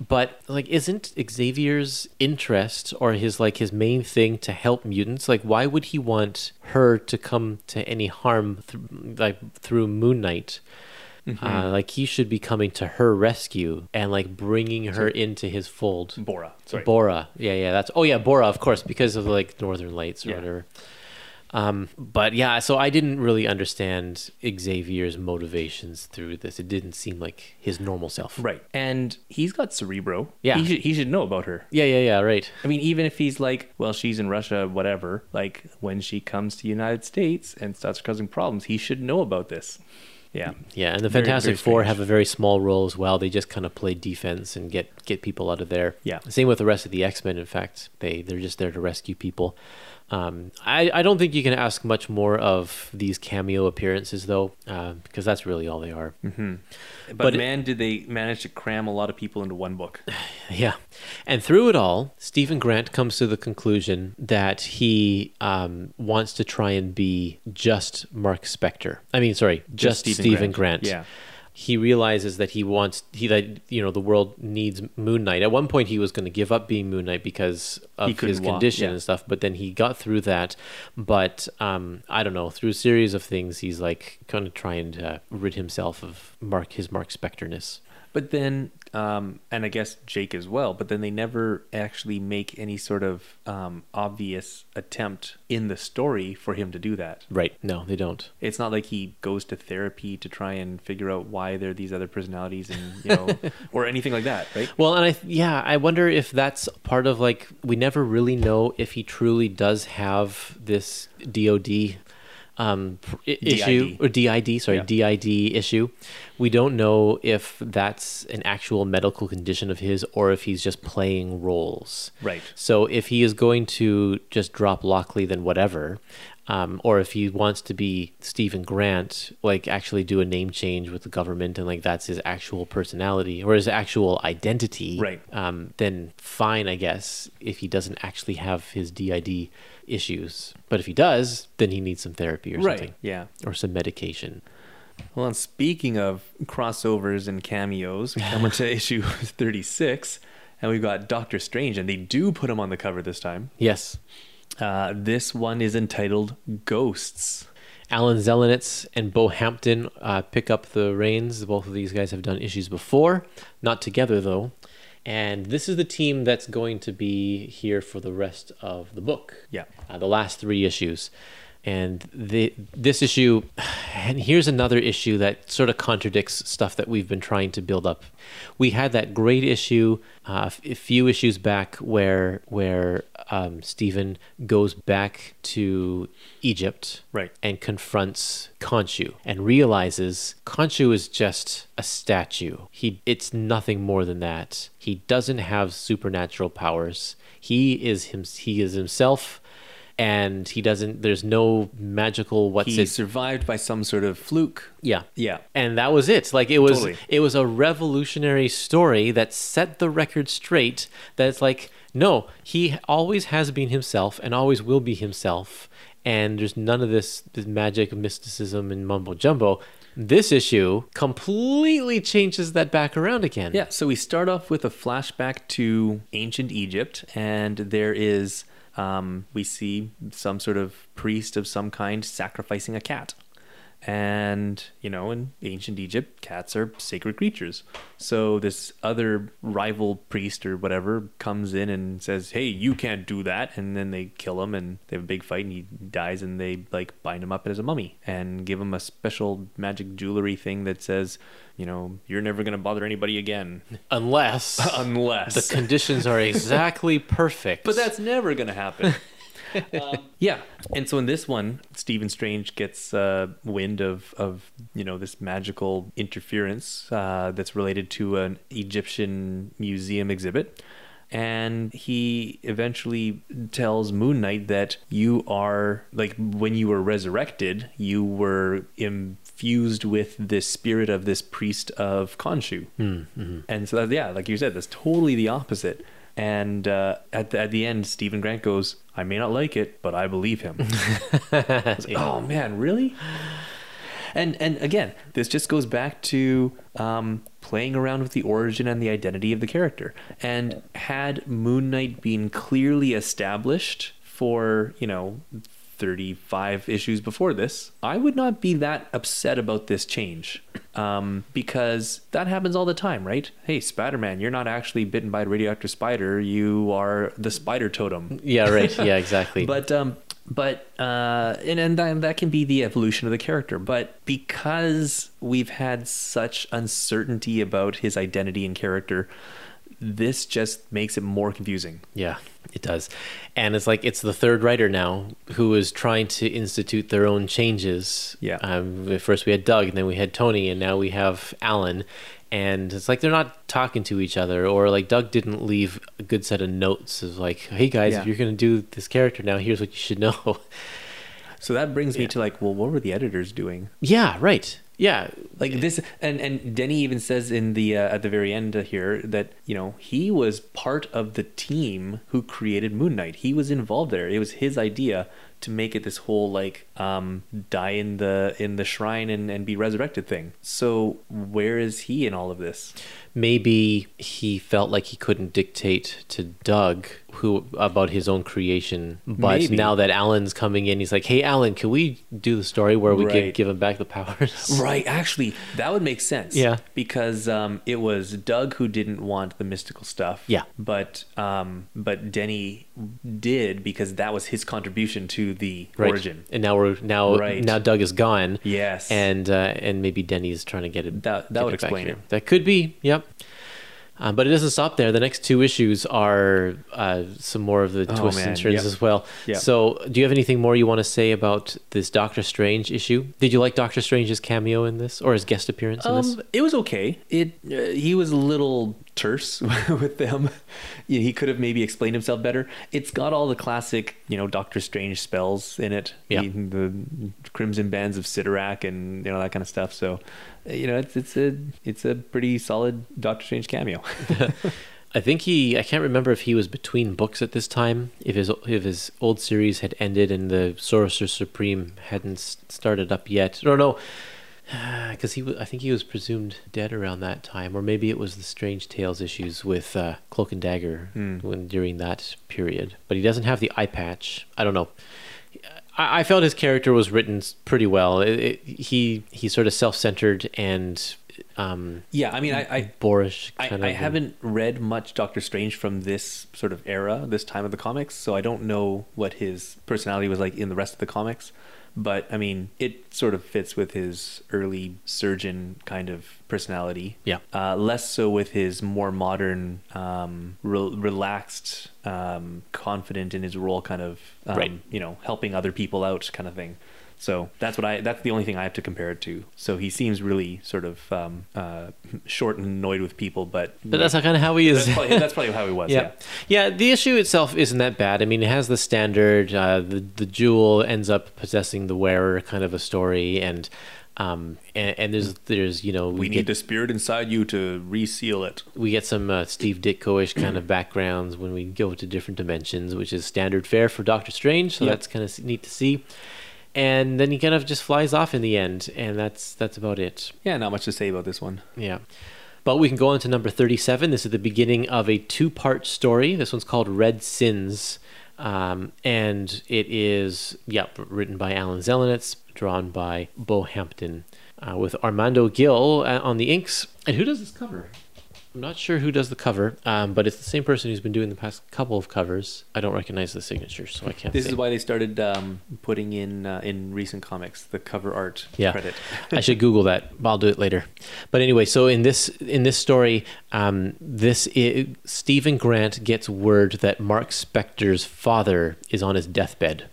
But like isn't Xavier's interest or his like his main thing to help mutants? Like why would he want her to come to any harm th- like through Moon Knight? Uh, like he should be coming to her rescue and like bringing her into his fold. Bora. Sorry. Bora. Yeah, yeah. That's oh yeah, Bora, of course, because of like Northern Lights or Yeah. whatever. Um, but yeah, so I didn't really understand Xavier's motivations through this. It didn't seem like his normal self. Right. And he's got Cerebro. Yeah. He should, he should know about her. Yeah, yeah, yeah. Right. I mean, even if he's like, well, she's in Russia, whatever, like when she comes to United States and starts causing problems, he should know about this. Yeah. Yeah, and the Very- Fantastic very Four have a very small role as well. They just kind of play defense and get get people out of there. Yeah. Same with the rest of the X Men. In fact, they they're just there to rescue people. Um, I I don't think you can ask much more of these cameo appearances though, uh, because that's really all they are. But, But it- man, did they manage to cram a lot of people into one book. Yeah. And through it all, Steven Grant comes to the conclusion that he um, wants to try and be just Marc Spector. I mean, sorry, just, Steven Stephen, Grant. Grant. Yeah. He realizes that he wants he that you know the world needs Moon Knight. At one point, he was going to give up being Moon Knight because of his walk, condition yeah. and stuff. But then he got through that. But um, I don't know. Through a series of things, he's like kind of trying to rid himself of Marc his Marc Spectorness. But then, um, and I guess Jake as well, but then they never actually make any sort of um, obvious attempt in the story for him to do that. Right? No, they don't. It's not like he goes to therapy to try and figure out why there are these other personalities and, you know, or anything like that, right? Well, and I yeah, I wonder if that's part of like we never really know if he truly does have this DOD um issue DID. or DID, sorry, Yeah. DID issue. We don't know if that's an actual medical condition of his or if he's just playing roles. Right. So if he is going to just drop Lockley, then whatever. Um, or if he wants to be Steven Grant, like actually do a name change with the government and like that's his actual personality or his actual identity, Right. Um, then fine, I guess, if he doesn't actually have his DID issues. But if he does, then he needs some therapy or something Yeah. or some medication. Well, and speaking of crossovers and cameos, we come into issue 36, and we've got Doctor Strange, and they do put him on the cover this time. Yes. Uh, this one is entitled Ghosts. Alan Zelenetz and Bo Hampton uh, pick up the reins. Both of these guys have done issues before, not together though. And this is the team that's going to be here for the rest of the book. Yeah. Uh, the last three issues. And the, this issue, and here's another issue that sort of contradicts stuff that we've been trying to build up. We had that great issue uh, a few issues back where where um, Steven goes back to Egypt Right. and confronts Khonshu and realizes Khonshu is just a statue. He it's nothing more than that. He doesn't have supernatural powers. He is him he is himself and he doesn't there's no magical what's He it survived by some sort of fluke. yeah Yeah. and that was it like it was Totally. it was a revolutionary story that set the record straight that it's like no he always has been himself and always will be himself and there's none of this, this magic mysticism and mumbo jumbo this issue completely changes that back around again Yeah, so we start off with a flashback to ancient Egypt, and there is, um, we see some sort of priest of some kind sacrificing a cat. And, you know, in ancient Egypt, cats are sacred creatures. So this other rival priest or whatever comes in and says, Hey, you can't do that. And then they kill him and they have a big fight and he dies and they like bind him up as a mummy and give him a special magic jewelry thing that says, you know, you're never going to bother anybody again. Unless Unless. the conditions are exactly perfect. But that's never going to happen. um, yeah, and so in this one, Stephen Strange gets uh, wind of of you know this magical interference uh, that's related to an Egyptian museum exhibit, and he eventually tells Moon Knight that you are like when you were resurrected, you were infused with the spirit of this priest of Khonshu, and so that, yeah, like you said, that's totally the opposite. And uh, at the, at the end, Steven Grant goes, "I may not like it, but I believe him." I like, oh man, really? And and again, this just goes back to um, playing around with the origin and the identity of the character. And had Moon Knight been clearly established for you know 35 issues before this, I would not be that upset about this change. Um, because that happens all the time, right? Hey, Spider Man, you're not actually bitten by a radioactive spider, you are the spider totem. yeah, right. Yeah, exactly. But um, but uh, and and that, that can be the evolution of the character. But because we've had such uncertainty about his identity and character, this just makes it more confusing. Yeah, it does. And it's like it's the third writer now who is trying to institute their own changes. Yeah. Um, at first we had Doug, and then we had Tony, and now we have Alan. And it's like they're not talking to each other, or like Doug didn't leave a good set of notes of like, hey guys, Yeah. if you're going to do this character now, here's what you should know. So that brings me to like, well, what were the editors doing? yeah, right. Yeah. Like this, and and Denny even says in the uh, at the very end here that you know he was part of the team who created Moon Knight. He was involved there. It was his idea to make it this whole like um, die in the in the shrine and, and be resurrected thing. So where is he in all of this? maybe he felt like he couldn't dictate to Doug who about his own creation. But Maybe. now that Alan's coming in, he's like, "Hey, Alan, can we do the story where we give, give him back the powers?" Right, actually, that would make sense. Yeah. because um, it was Doug who didn't want the mystical stuff. Yeah. but um, but Denny did because that was his contribution to the Right. origin. And now we're now Right. now Doug is gone. Yes. And uh, and maybe Denny's trying to get it. That- that would it explain it. That could be. Yep. Uh, but it doesn't stop there. The next two issues are uh, some more of the Oh, twists man. and turns Yep. as well. Yep. So, do you have anything more you want to say about this Doctor Strange issue? Did you like Doctor Strange's cameo in this or his guest appearance in this? Um, it was okay. It uh, he was a little terse with them. He could have maybe explained himself better. It's got all the classic, you know, Doctor Strange spells in it. Yeah. He- the crimson bands of Cyttorak and you know that kind of stuff. So, you know, it's it's a it's a pretty solid Doctor Strange cameo. I think he. I can't remember if he was between books at this time. If his if his old series had ended and the Sorcerer Supreme hadn't started up yet. I don't no, because he. wa- I think he was presumed dead around that time, or maybe it was the Strange Tales issues with uh, Cloak and Dagger Hmm. when during that period. But he doesn't have the eye patch. I don't know. I, I felt his character was written pretty well. It, it, he he's sort of self centered and um, yeah, I mean, I. I boorish. I, I haven't read much Doctor Strange from this sort of era, this time of the comics, so I don't know what his personality was like in the rest of the comics. But I mean, it sort of fits with his early surgeon kind of personality. Yeah. Uh, less so with his more modern, um, re- relaxed, um, confident in his role, kind of, um, Right. you know, helping other people out, kind of thing. So that's what I. That's the only thing I have to compare it to. So he seems really sort of um, uh, short and annoyed with people, but But that's kind of how he is. that's probably, that's probably how he was. yeah. Yeah. yeah, The issue itself isn't that bad. I mean, it has the standard. Uh, the the jewel ends up possessing the wearer, kind of a story, and um and, and there's there's you know We get, need the spirit inside you to reseal it. we get some uh, Steve Ditko-ish kind of backgrounds when we go to different dimensions, which is standard fare for Doctor Strange. So Yep. that's kind of neat to see. And then he kind of just flies off in the end, and that's that's about it. Yeah, not much to say about this one. Yeah. But we can go on to number 37. This is the beginning of a two part story. This one's called Red Sins. Um, and it is, yep, written by Alan Zelenetz, drawn by Bo Hampton, uh, with Armando Gil uh, on the inks. And who does this cover? I'm not sure who does the cover, um, but it's the same person who's been doing the past couple of covers. I don't recognize the signature, so I can't. This is why they started um, putting in uh, in recent comics the cover art yeah. credit. I should Google that. But I'll do it later. But anyway, so in this in this story, um, this i Steven Grant gets word that Marc Spector's father is on his deathbed,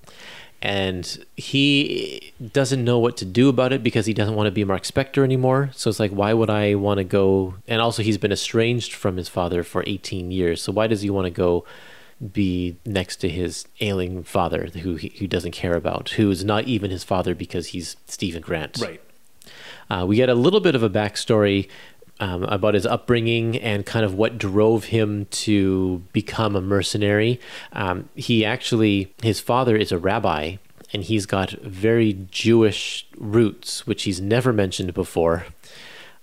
and he doesn't know what to do about it because he doesn't want to be Marc Spector anymore. So it's like, why would I want to go? And also, he's been estranged from his father for 18 years. So why does he want to go? be next to his ailing father who he who doesn't care about who's not even his father because he's Steven Grant Right. uh, we get a little bit of a backstory um, about his upbringing and kind of what drove him to become a mercenary. Um, he actually, his father is a rabbi, and he's got very Jewish roots, which he's never mentioned before.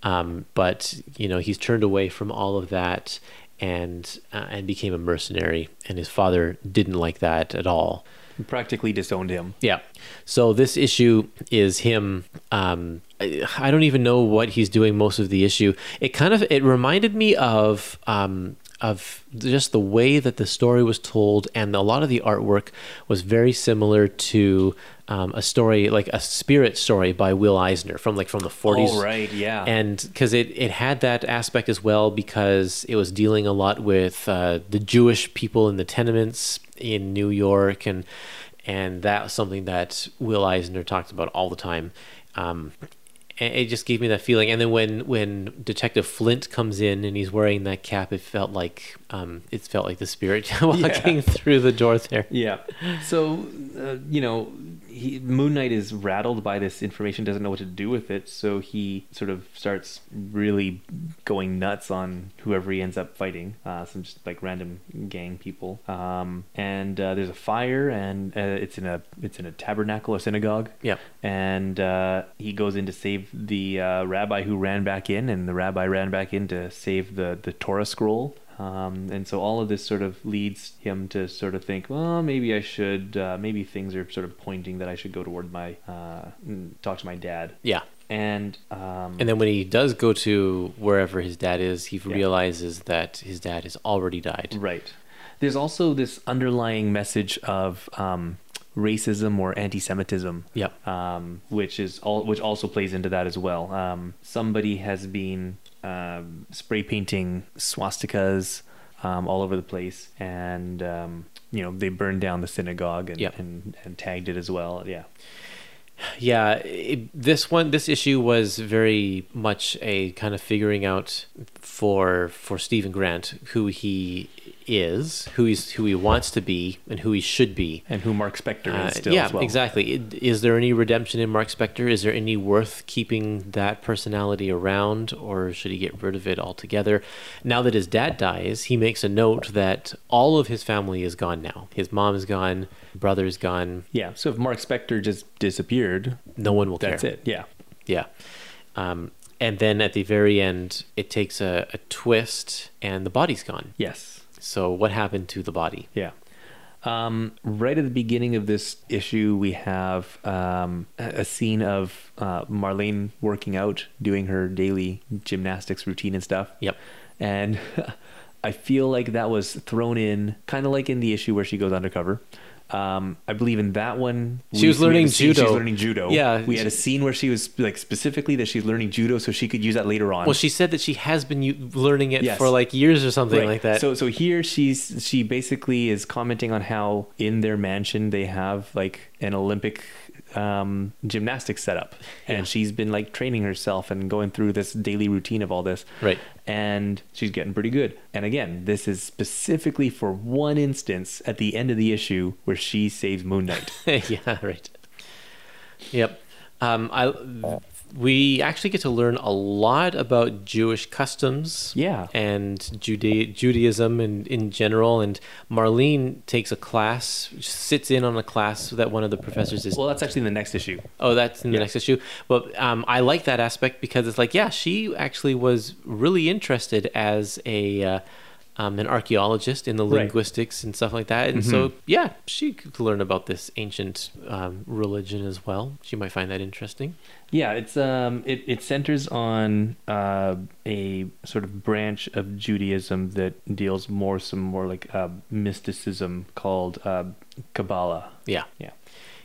Um, but you know, he's turned away from all of that and uh, and became a mercenary. And his father didn't like that at all. Practically disowned him. Yeah. So this issue is him. Um, I, don't even know what he's doing most of the issue. It kind of it reminded me of um, of just the way that the story was told, and a lot of the artwork was very similar to um, a story like a spirit story by Will Eisner from like from the 40s Oh, right, yeah. and because it, it had that aspect as well because it was dealing a lot with uh, the Jewish people in the tenements in New York and and that was something that Will Eisner talked about all the time. Um, and it just gave me that feeling. And then when when Detective Flint comes in and he's wearing that cap, it felt like um, it felt like the spirit walking through the door there. Yeah. So, uh, you know, he, Moon Knight is rattled by this information, doesn't know what to do with it. So he sort of starts really going nuts on whoever he ends up fighting, uh, some just like random gang people. Um, and uh, there's a fire, and uh, it's in a it's in a tabernacle, a synagogue. Yeah. And uh, he goes in to save the uh, rabbi who ran back in, and the rabbi ran back in to save the the Torah scroll. Um, and so all of this sort of leads him to sort of think, well, maybe I should, uh, maybe things are sort of pointing that I should go toward my, uh, talk to my dad. Yeah. And, um, And then when he does go to wherever his dad is, he realizes that his dad has already died. right. There's also this underlying message of, um, racism or anti-Semitism. Yep. Um, which is all, which also plays into that as well. Um, somebody has been um, spray painting swastikas um, all over the place, and um, you know they burned down the synagogue and, Yep. and and tagged it as well. Yeah. Yeah, it, this one, this issue was very much a kind of figuring out for for Steven Grant who he is, who he's who he wants to be, and who he should be. And who Marc Spector Uh, is still yeah, as well. exactly. Is there any redemption in Marc Spector? Is there any worth keeping that personality around, or should he get rid of it altogether? Now that his dad dies, he makes a note that all of his family is gone now. His mom is gone, brother's gone. Yeah. So if Marc Spector just disappeared, No one will that's care. That's it. Yeah. Yeah. Um, and then at the very end, it takes a, a twist, and the body's gone. Yes. So what happened to the body? Yeah. Um, right at the beginning of this issue, we have um, a scene of uh, Marlene working out, doing her daily gymnastics routine and stuff. Yep. And I feel like that was thrown in kind of like in the issue where she goes undercover. Um, I believe in that one She was learning She judo. was learning judo. Yeah, we had a scene where she was like specifically that she's learning judo so she could use that later on. Well, she said that she has been u- learning it Yes. for like years or something Right. like that. So so here she's she basically is commenting on how in their mansion they have like an Olympic um, gymnastics setup, and Yeah. she's been like training herself and going through this daily routine of all this. Right. And she's getting pretty good. And again, this is specifically for one instance at the end of the issue where she saves Moon Knight. yeah, right. Yep. Um, I we actually get to learn a lot about Jewish customs. Yeah. And Juda- Judaism and in general. And Marlene takes a class, sits in on a class that one of the professors is. well, that's actually in the next issue. Oh, that's in the Yeah. next issue. But um, I like that aspect because it's like, yeah, she actually was really interested as a uh, um, an archaeologist in the Right. linguistics and stuff like that. And so, yeah, she could learn about this ancient um, religion as well. She might find that interesting. Yeah, it's um, it, it centers on uh, a sort of branch of Judaism that deals more some more like uh, mysticism called uh, Kabbalah. Yeah. Yeah.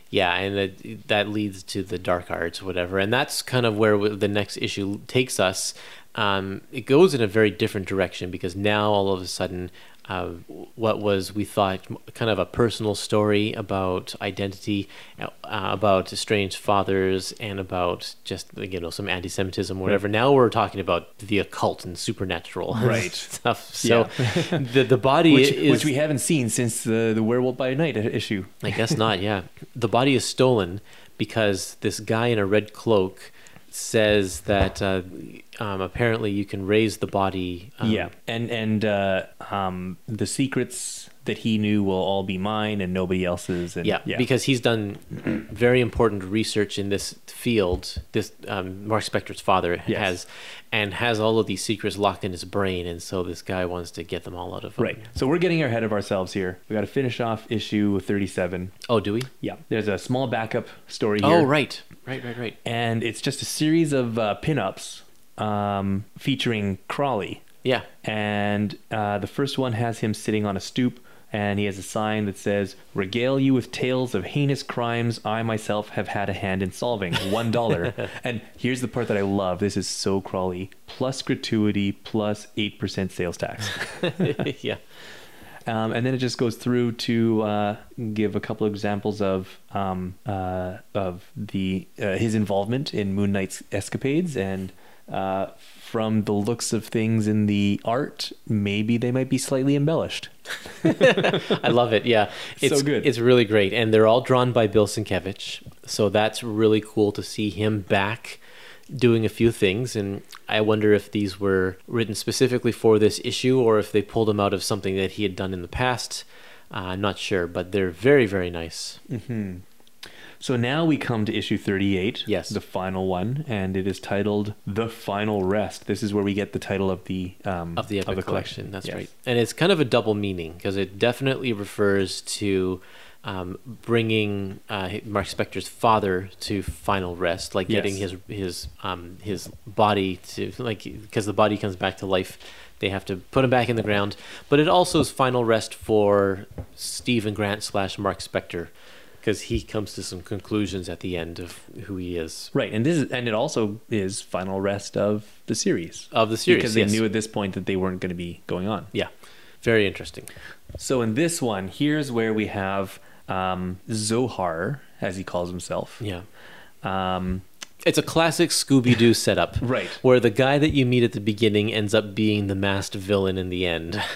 Yeah, and that that leads to the dark arts, whatever, and that's kind of where the next issue takes us. Um, it goes in a very different direction because now all of a sudden, uh, what was we thought kind of a personal story about identity, uh, about estranged fathers, and about just you know some anti-Semitism, whatever. Now we're talking about the occult and supernatural, Right. stuff. So the the body Which, is which we haven't seen since the the Werewolf by Night issue. I guess not, yeah. The body is stolen because this guy in a red cloak says that uh, um, apparently you can raise the body. Um, yeah, and and uh, um, the secrets that he knew will all be mine and nobody else's. And, Yeah, because he's done very important research in this field. This um, Marc Spector's father Yes. has, and has all of these secrets locked in his brain, and so this guy wants to get them all out of him. right. So we're getting ahead of ourselves here. We got to finish off issue thirty-seven. Oh, do we? Yeah, there's a small backup story here. Oh, right, right, right, right. and it's just a series of uh, pinups um, featuring Crawley. Yeah. And uh, the first one has him sitting on a stoop, and he has a sign that says, "Regale you with tales of heinous crimes I myself have had a hand in solving. One and here's the part that I love. This is so Crawley. Plus gratuity, plus plus eight percent sales tax. yeah. Um, and then it just goes through to uh, give a couple of examples of um, uh, of the uh, his involvement in Moon Knight's escapades, and uh, from the looks of things in the art, maybe they might be slightly embellished. I love it. Yeah, it's So good. It's really great, and they're all drawn by Bill Sienkiewicz. So that's really cool to see him back doing a few things. And I wonder if these were written specifically for this issue, or if they pulled them out of something that he had done in the past. Uh, I'm not sure, but they're very, very nice. So now we come to issue 38, Yes. the final one, and it is titled "The Final Rest." This is where we get the title of the um, of the Epic collection. That's Yes. right. And it's kind of a double meaning because it definitely refers to um, bringing uh, Marc Spector's father to final rest, like getting his his um, his body to like because the body comes back to life. They have to put him back in the ground, but it also is final rest for Steven Grant slash Marc Spector, because he comes to some conclusions at the end of who he is Right, and this is, and it also is final rest of the series of the series. because they yes. knew at this point that they weren't going to be going on. Yeah, very interesting. So in this one, here's where we have um, Zohar, as he calls himself. Yeah. Um, It's a classic Scooby Doo setup. Right. Where the guy that you meet at the beginning ends up being the masked villain in the end.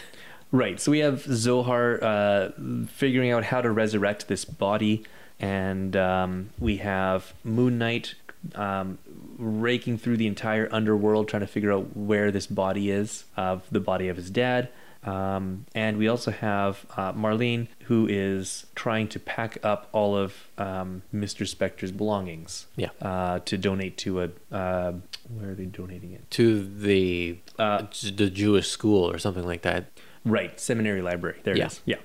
right. So we have Zohar uh, figuring out how to resurrect this body, and um, we have Moon Knight um, raking through the entire underworld trying to figure out where this body is of the body of his dad. Um, and we also have uh, Marlene, who is trying to pack up all of um, Mr. Spector's belongings. Yeah. Uh, to donate to a. Uh, where are they donating it? to the uh, the Jewish school or something like that. Right, seminary library. There Yeah. it is. Yeah.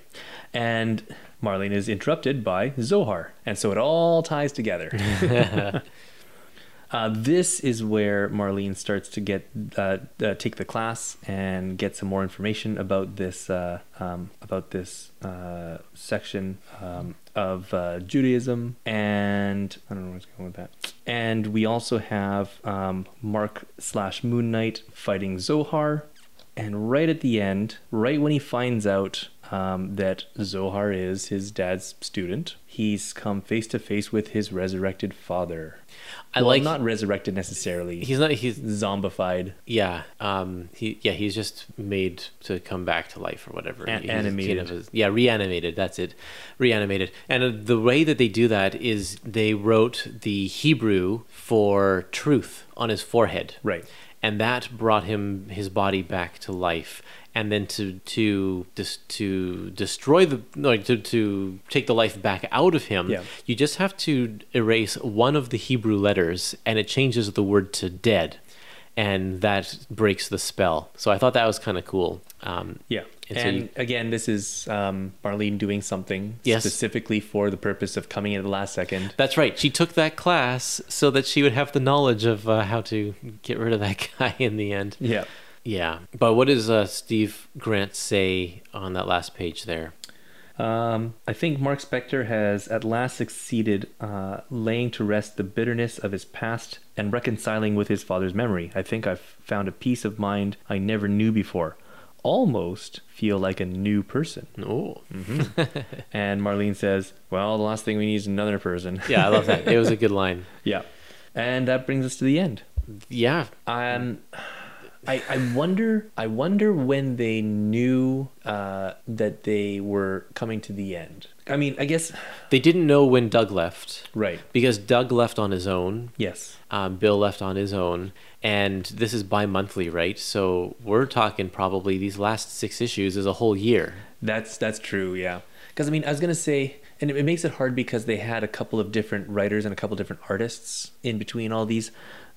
And Marlene is interrupted by Zohar. And so it all ties together. uh, this is where Marlene starts to get uh, uh, take the class and get some more information about this uh, um, about this uh, section um, of uh, Judaism, and I don't know what's going with that. And we also have um, Marc slash Moon Knight fighting Zohar, and right at the end, right when he finds out um, that Zohar is his dad's student, he's come face to face with his resurrected father. I Well, like- not resurrected necessarily. He's not. He's zombified. yeah. Um. He yeah. He's just made to come back to life or whatever. An- animated. Kind of a- yeah, reanimated. That's it. Reanimated. And uh, the way that they do that is they wrote the Hebrew for truth on his forehead. Right. And that brought him his body back to life and then to to dis, to destroy the like to to take the life back out of him Yeah. you just have to erase one of the hebrew letters and it changes the word to dead and that breaks the spell. So I thought that was kind of cool. Um, Yeah. And And, so you- again, this is um, Marlene doing something Yes. specifically for the purpose of coming in at the last second. that's right. She took that class so that she would have the knowledge of uh, how to get rid of that guy in the end. Yeah. Yeah. But what does uh, Steve Grant say on that last page there? Um, I think Marc Spector has at last succeeded uh, laying to rest the bitterness of his past and reconciling with his father's memory. I think I've found a peace of mind I never knew before. Almost feel like a new person. Oh. And Marlene says, Well, the last thing we need is another person. Yeah, I love that. It was a good line. yeah. And that brings us to the end. Yeah. Um, I, I wonder I wonder when they knew uh, that they were coming to the end. I mean, I guess They didn't know when Doug left right. because Doug left on his own. Yes. Um, Bill left on his own, and this is bi-monthly, right? So we're talking probably these last six issues is a whole year. That's that's true, yeah. Because I mean, I was gonna say, and it, it makes it hard because they had a couple of different writers and a couple of different artists in between all these.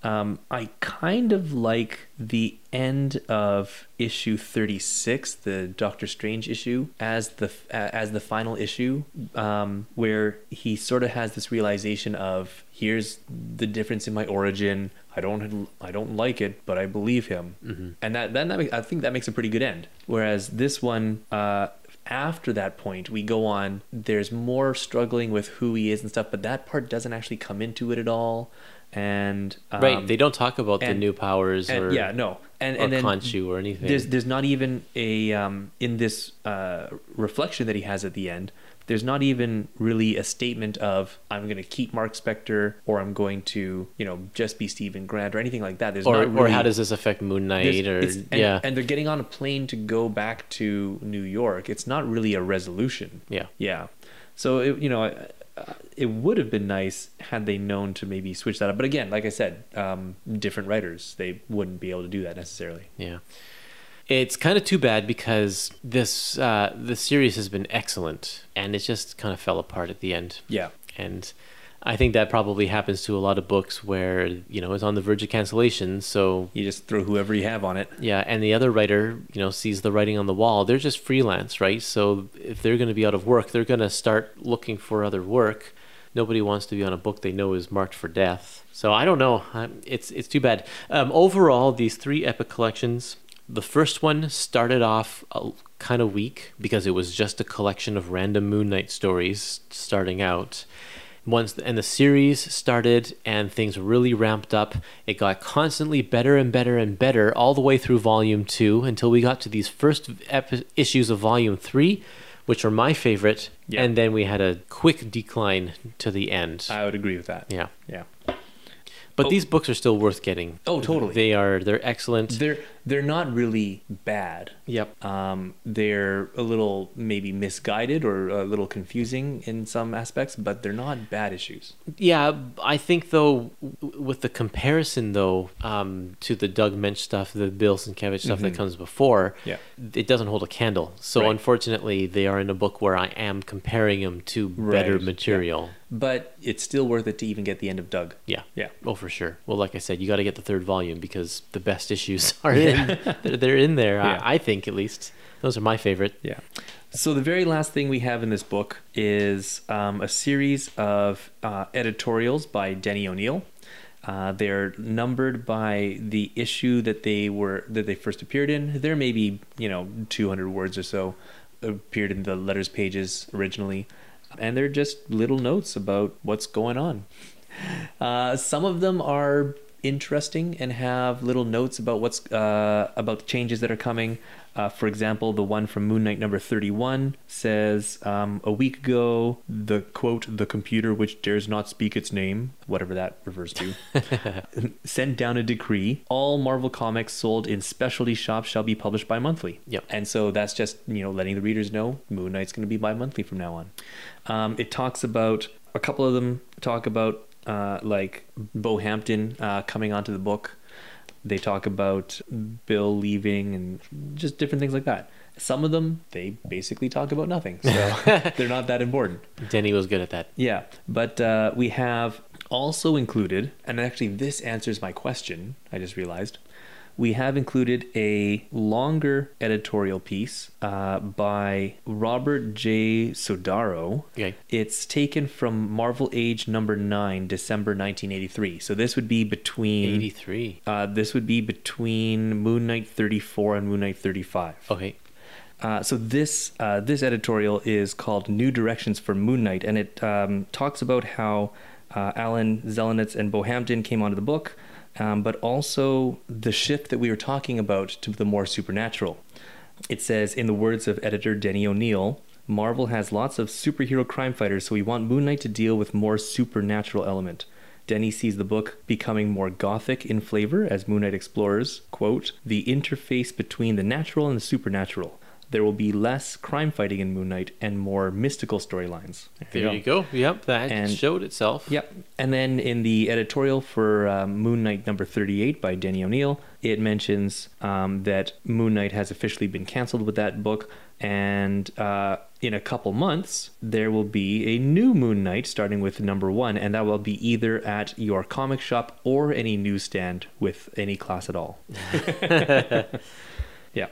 Um, I kind of like the end of issue thirty six, the Doctor Strange issue, as the as the final issue, um, where he sort of has this realization of here's the difference in my origin. I don't I don't like it, but I believe him, and that then that I think that makes a pretty good end. Whereas this one, uh, after that point, we go on. There's more struggling with who he is and stuff, but that part doesn't actually come into it at all. And um, right. They don't talk about the new powers and, or yeah, no, and or and then Khonshu or anything. there's there's not even a um, in this uh, reflection that he has at the end. There's not even really a statement of I'm going to keep Marc Spector or I'm going to you know just be Steven Grant or anything like that. There's or not or how does this affect Moon Knight or and, yeah and they're getting on a plane to go back to New York. It's not really a resolution. yeah Yeah. So it, you know, uh, it would have been nice had they known to maybe switch that up. But again, like I said, um, different writers they wouldn't be able to do that necessarily. yeah. It's kind of too bad because this uh, the series has been excellent and it just kind of fell apart at the end. Yeah. And I think that probably happens to a lot of books where you know it's on the verge of cancellation. So You just throw whoever you have on it. yeah, and the other writer, you know, sees the writing on the wall. They're just freelance, right? So if they're going to be out of work, they're going to start looking for other work. Nobody wants to be on a book they know is marked for death. So I don't know. It's it's too bad. Um, overall, these three epic collections. The first one started off kind of weak because it was just a collection of random Moon Knight stories starting out once and the series started and things really ramped up it got constantly better and better and better all the way through volume 2 until we got to these first epi- issues of volume 3 which are my favorite Yeah. and then we had a quick decline to the end I would agree with that. yeah Yeah. But Oh. these books are still worth getting Oh, totally. they are they're excellent They're they're not really bad. yep Um, they're a little maybe misguided or a little confusing in some aspects, but they're not bad issues. Yeah, I think though, w- with the comparison though um, to the Doug Moench stuff, the Bill Sienkiewicz stuff that comes before, Mm-hmm. Yeah. it doesn't hold a candle. So Right. unfortunately, they are in a book where I am comparing them to better material. yeah. But it's still worth it to even get the end of Doug. Yeah. Yeah. Oh, for sure. Well, like I said, you got to get the third volume because the best issues are in. they're, they're in there. Yeah. I, I think at least those are my favorite. Yeah. So the very last thing we have in this book is um, a series of uh, editorials by Denny O'Neil. Uh, they're numbered by the issue that they were that they first appeared in. There may be you know 200 words or so appeared in the letters pages originally, and they're just little notes about what's going on. Uh, some of them are interesting and have little notes about what's uh, about the changes that are coming. Uh, for example, the one from Moon Knight number 31 says, um, A week ago, the quote, the computer which dares not speak its name, whatever that refers to, sent down a decree. All Marvel comics sold in specialty shops shall be published bi monthly. Yep. And so that's just, you know, letting the readers know Moon Knight's going to be bi monthly from now on. Um, it talks about, a couple of them talk about uh, like Bo Hampton uh, coming onto the book. They talk about Bill leaving and just different things like that. Some of them, they basically talk about nothing. So they're not that important. Denny was good at that. Yeah, but uh, we have also included, and actually this answers my question, I just realized. We have included a longer editorial piece uh, by Robert J. Sodaro. Okay. It's taken from Marvel Age number 9, December 1983. So this would be between 83. uh, this would be between Moon Knight 34 and Moon Knight 35. Okay. Uh, so this uh, this editorial is called New Directions for Moon Knight, and it um, talks about how uh, Alan Zelenetz and Bo Hampton came onto the book, um, but also the shift that we were talking about to the more supernatural. It says, in the words of editor Denny O'Neil, Marvel has lots of superhero crime fighters, so we want Moon Knight to deal with more supernatural element. Denny sees the book becoming more gothic in flavor as Moon Knight explores, quote, the interface between the natural and the supernatural. There will be less crime fighting in Moon Knight and more mystical storylines. There you go. Yep, that And- showed itself. Yep. And then in the editorial for um, Moon Knight number 38 by Denny O'Neil, it mentions um, that Moon Knight has officially been canceled with that book. And uh, in a couple months, there will be a new Moon Knight starting with number one. And that will be either at your comic shop or any newsstand with any class at all. yeah.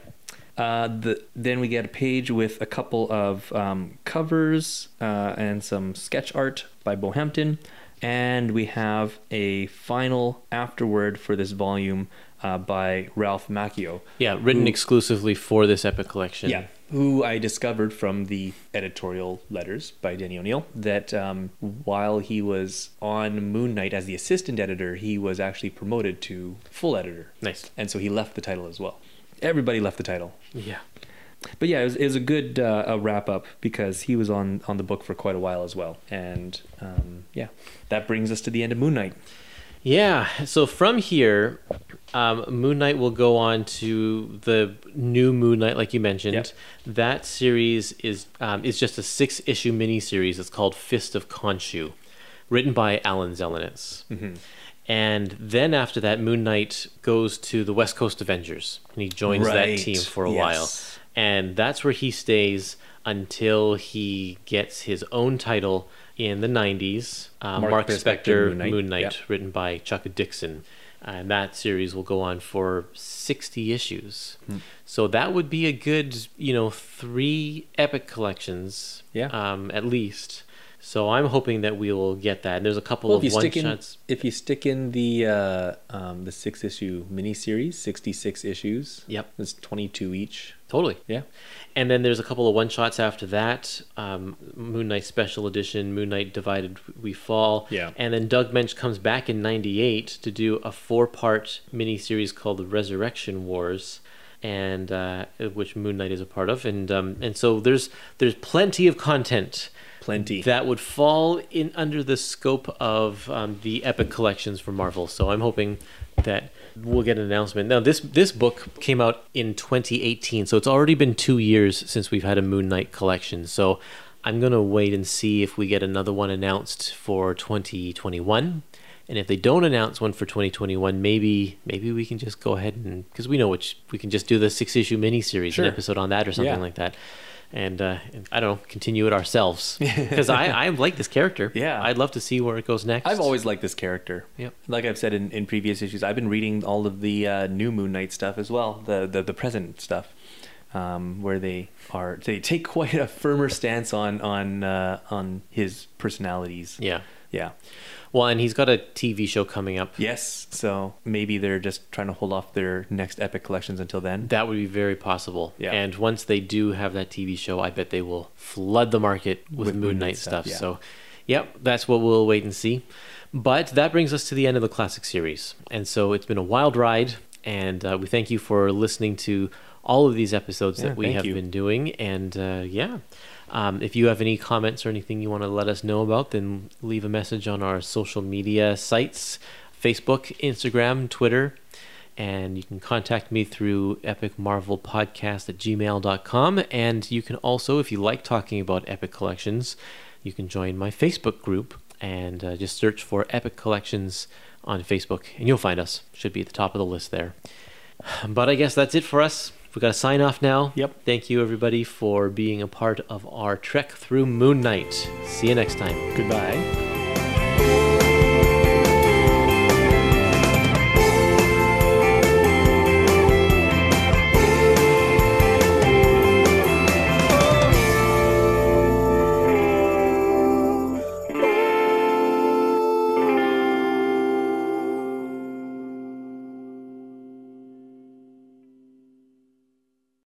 Uh, the, then we get a page with a couple of um, covers uh, and some sketch art by Bo Hampton. And we have a final afterword for this volume uh, by Ralph Macchio. Yeah, written Who- exclusively for this Epic collection. Yeah, who I discovered from the editorial letters by Denny O'Neil that um, while he was on Moon Knight as the assistant editor, he was actually promoted to full editor. Nice. And so he left the title as well. Everybody left the title. Yeah. But yeah, it was, it was a good uh, a wrap up because he was on, on the book for quite a while as well. And um, yeah, that brings us to the end of Moon Knight. Yeah. So from here, um, Moon Knight will go on to the new Moon Knight, like you mentioned. Yep. That series is um, is just a six issue miniseries. It's called Fist of Khonshu, written by Alan Zelenetz. And then after that, Moon Knight goes to the West Coast Avengers, and he joins Right. that team for a Yes. while. And that's where he stays until he gets his own title in the 90s. Uh, Marc Marc, Spector, Moon Knight. Moon Knight, Yep. written by Chuck Dixon. And that series will go on for 60 issues. Hmm. So that would be a good, you know, three epic collections, Yeah. um, at least. So I'm hoping that we will get that. And there's a couple Well, of one stick in shots. if you stick in the uh, um, the six issue miniseries, sixty six issues. Yep. it's twenty two each. Totally. Yeah. And then there's a couple of one shots after that. Um, Moon Knight Special Edition, Moon Knight Divided We Fall. Yeah. And then Doug Moench comes back in '98 to do a four-part miniseries called The Resurrection Wars, and uh, which Moon Knight is a part of. And um, and so there's there's plenty of content Plenty. that would fall in under the scope of um, the epic collections for Marvel. So I'm hoping that we'll get an announcement. Now this this book came out in 2018, so it's already been two years since we've had a Moon Knight collection. So I'm gonna wait and see if we get another one announced for 2021. And if they don't announce one for 2021, maybe maybe we can just go ahead and because we know which we can just do the six issue miniseries, Sure. an episode on that or something Yeah. like that and uh, I don't know, continue it ourselves because I I like this character. Yeah. I'd love to see where it goes next. I've always liked this character. Yep. Like I've said in, in previous issues, I've been reading all of the uh, new Moon Knight stuff as well, the the, the present stuff, um, where they are they take quite a firmer stance on on uh, on his personalities. yeah. Yeah. Well, and he's got a TV show coming up. Yes. So maybe they're just trying to hold off their next epic collections until then. That would be very possible. Yeah. And once they do have that TV show, I bet they will flood the market with, With Moon Knight stuff. yeah. So, yep, that's what we'll wait and see. But that brings us to the end of the classic series. And so it's been a wild ride. And uh, we thank you for listening to all of these episodes Yeah, that we have you. been doing. And uh, yeah, um, if you have any comments or anything you want to let us know about, then leave a message on our social media sites Facebook, Instagram, Twitter. And you can contact me through epicmarvelpodcast at gmail.com. And you can also, if you like talking about Epic Collections, you can join my Facebook group and uh, just search for Epic Collections on Facebook, and you'll find us. Should be at the top of the list there. But I guess that's it for us. We've got to sign off now. Yep. Thank you, everybody, for being a part of our trek through Moon Knight. See you next time. Goodbye.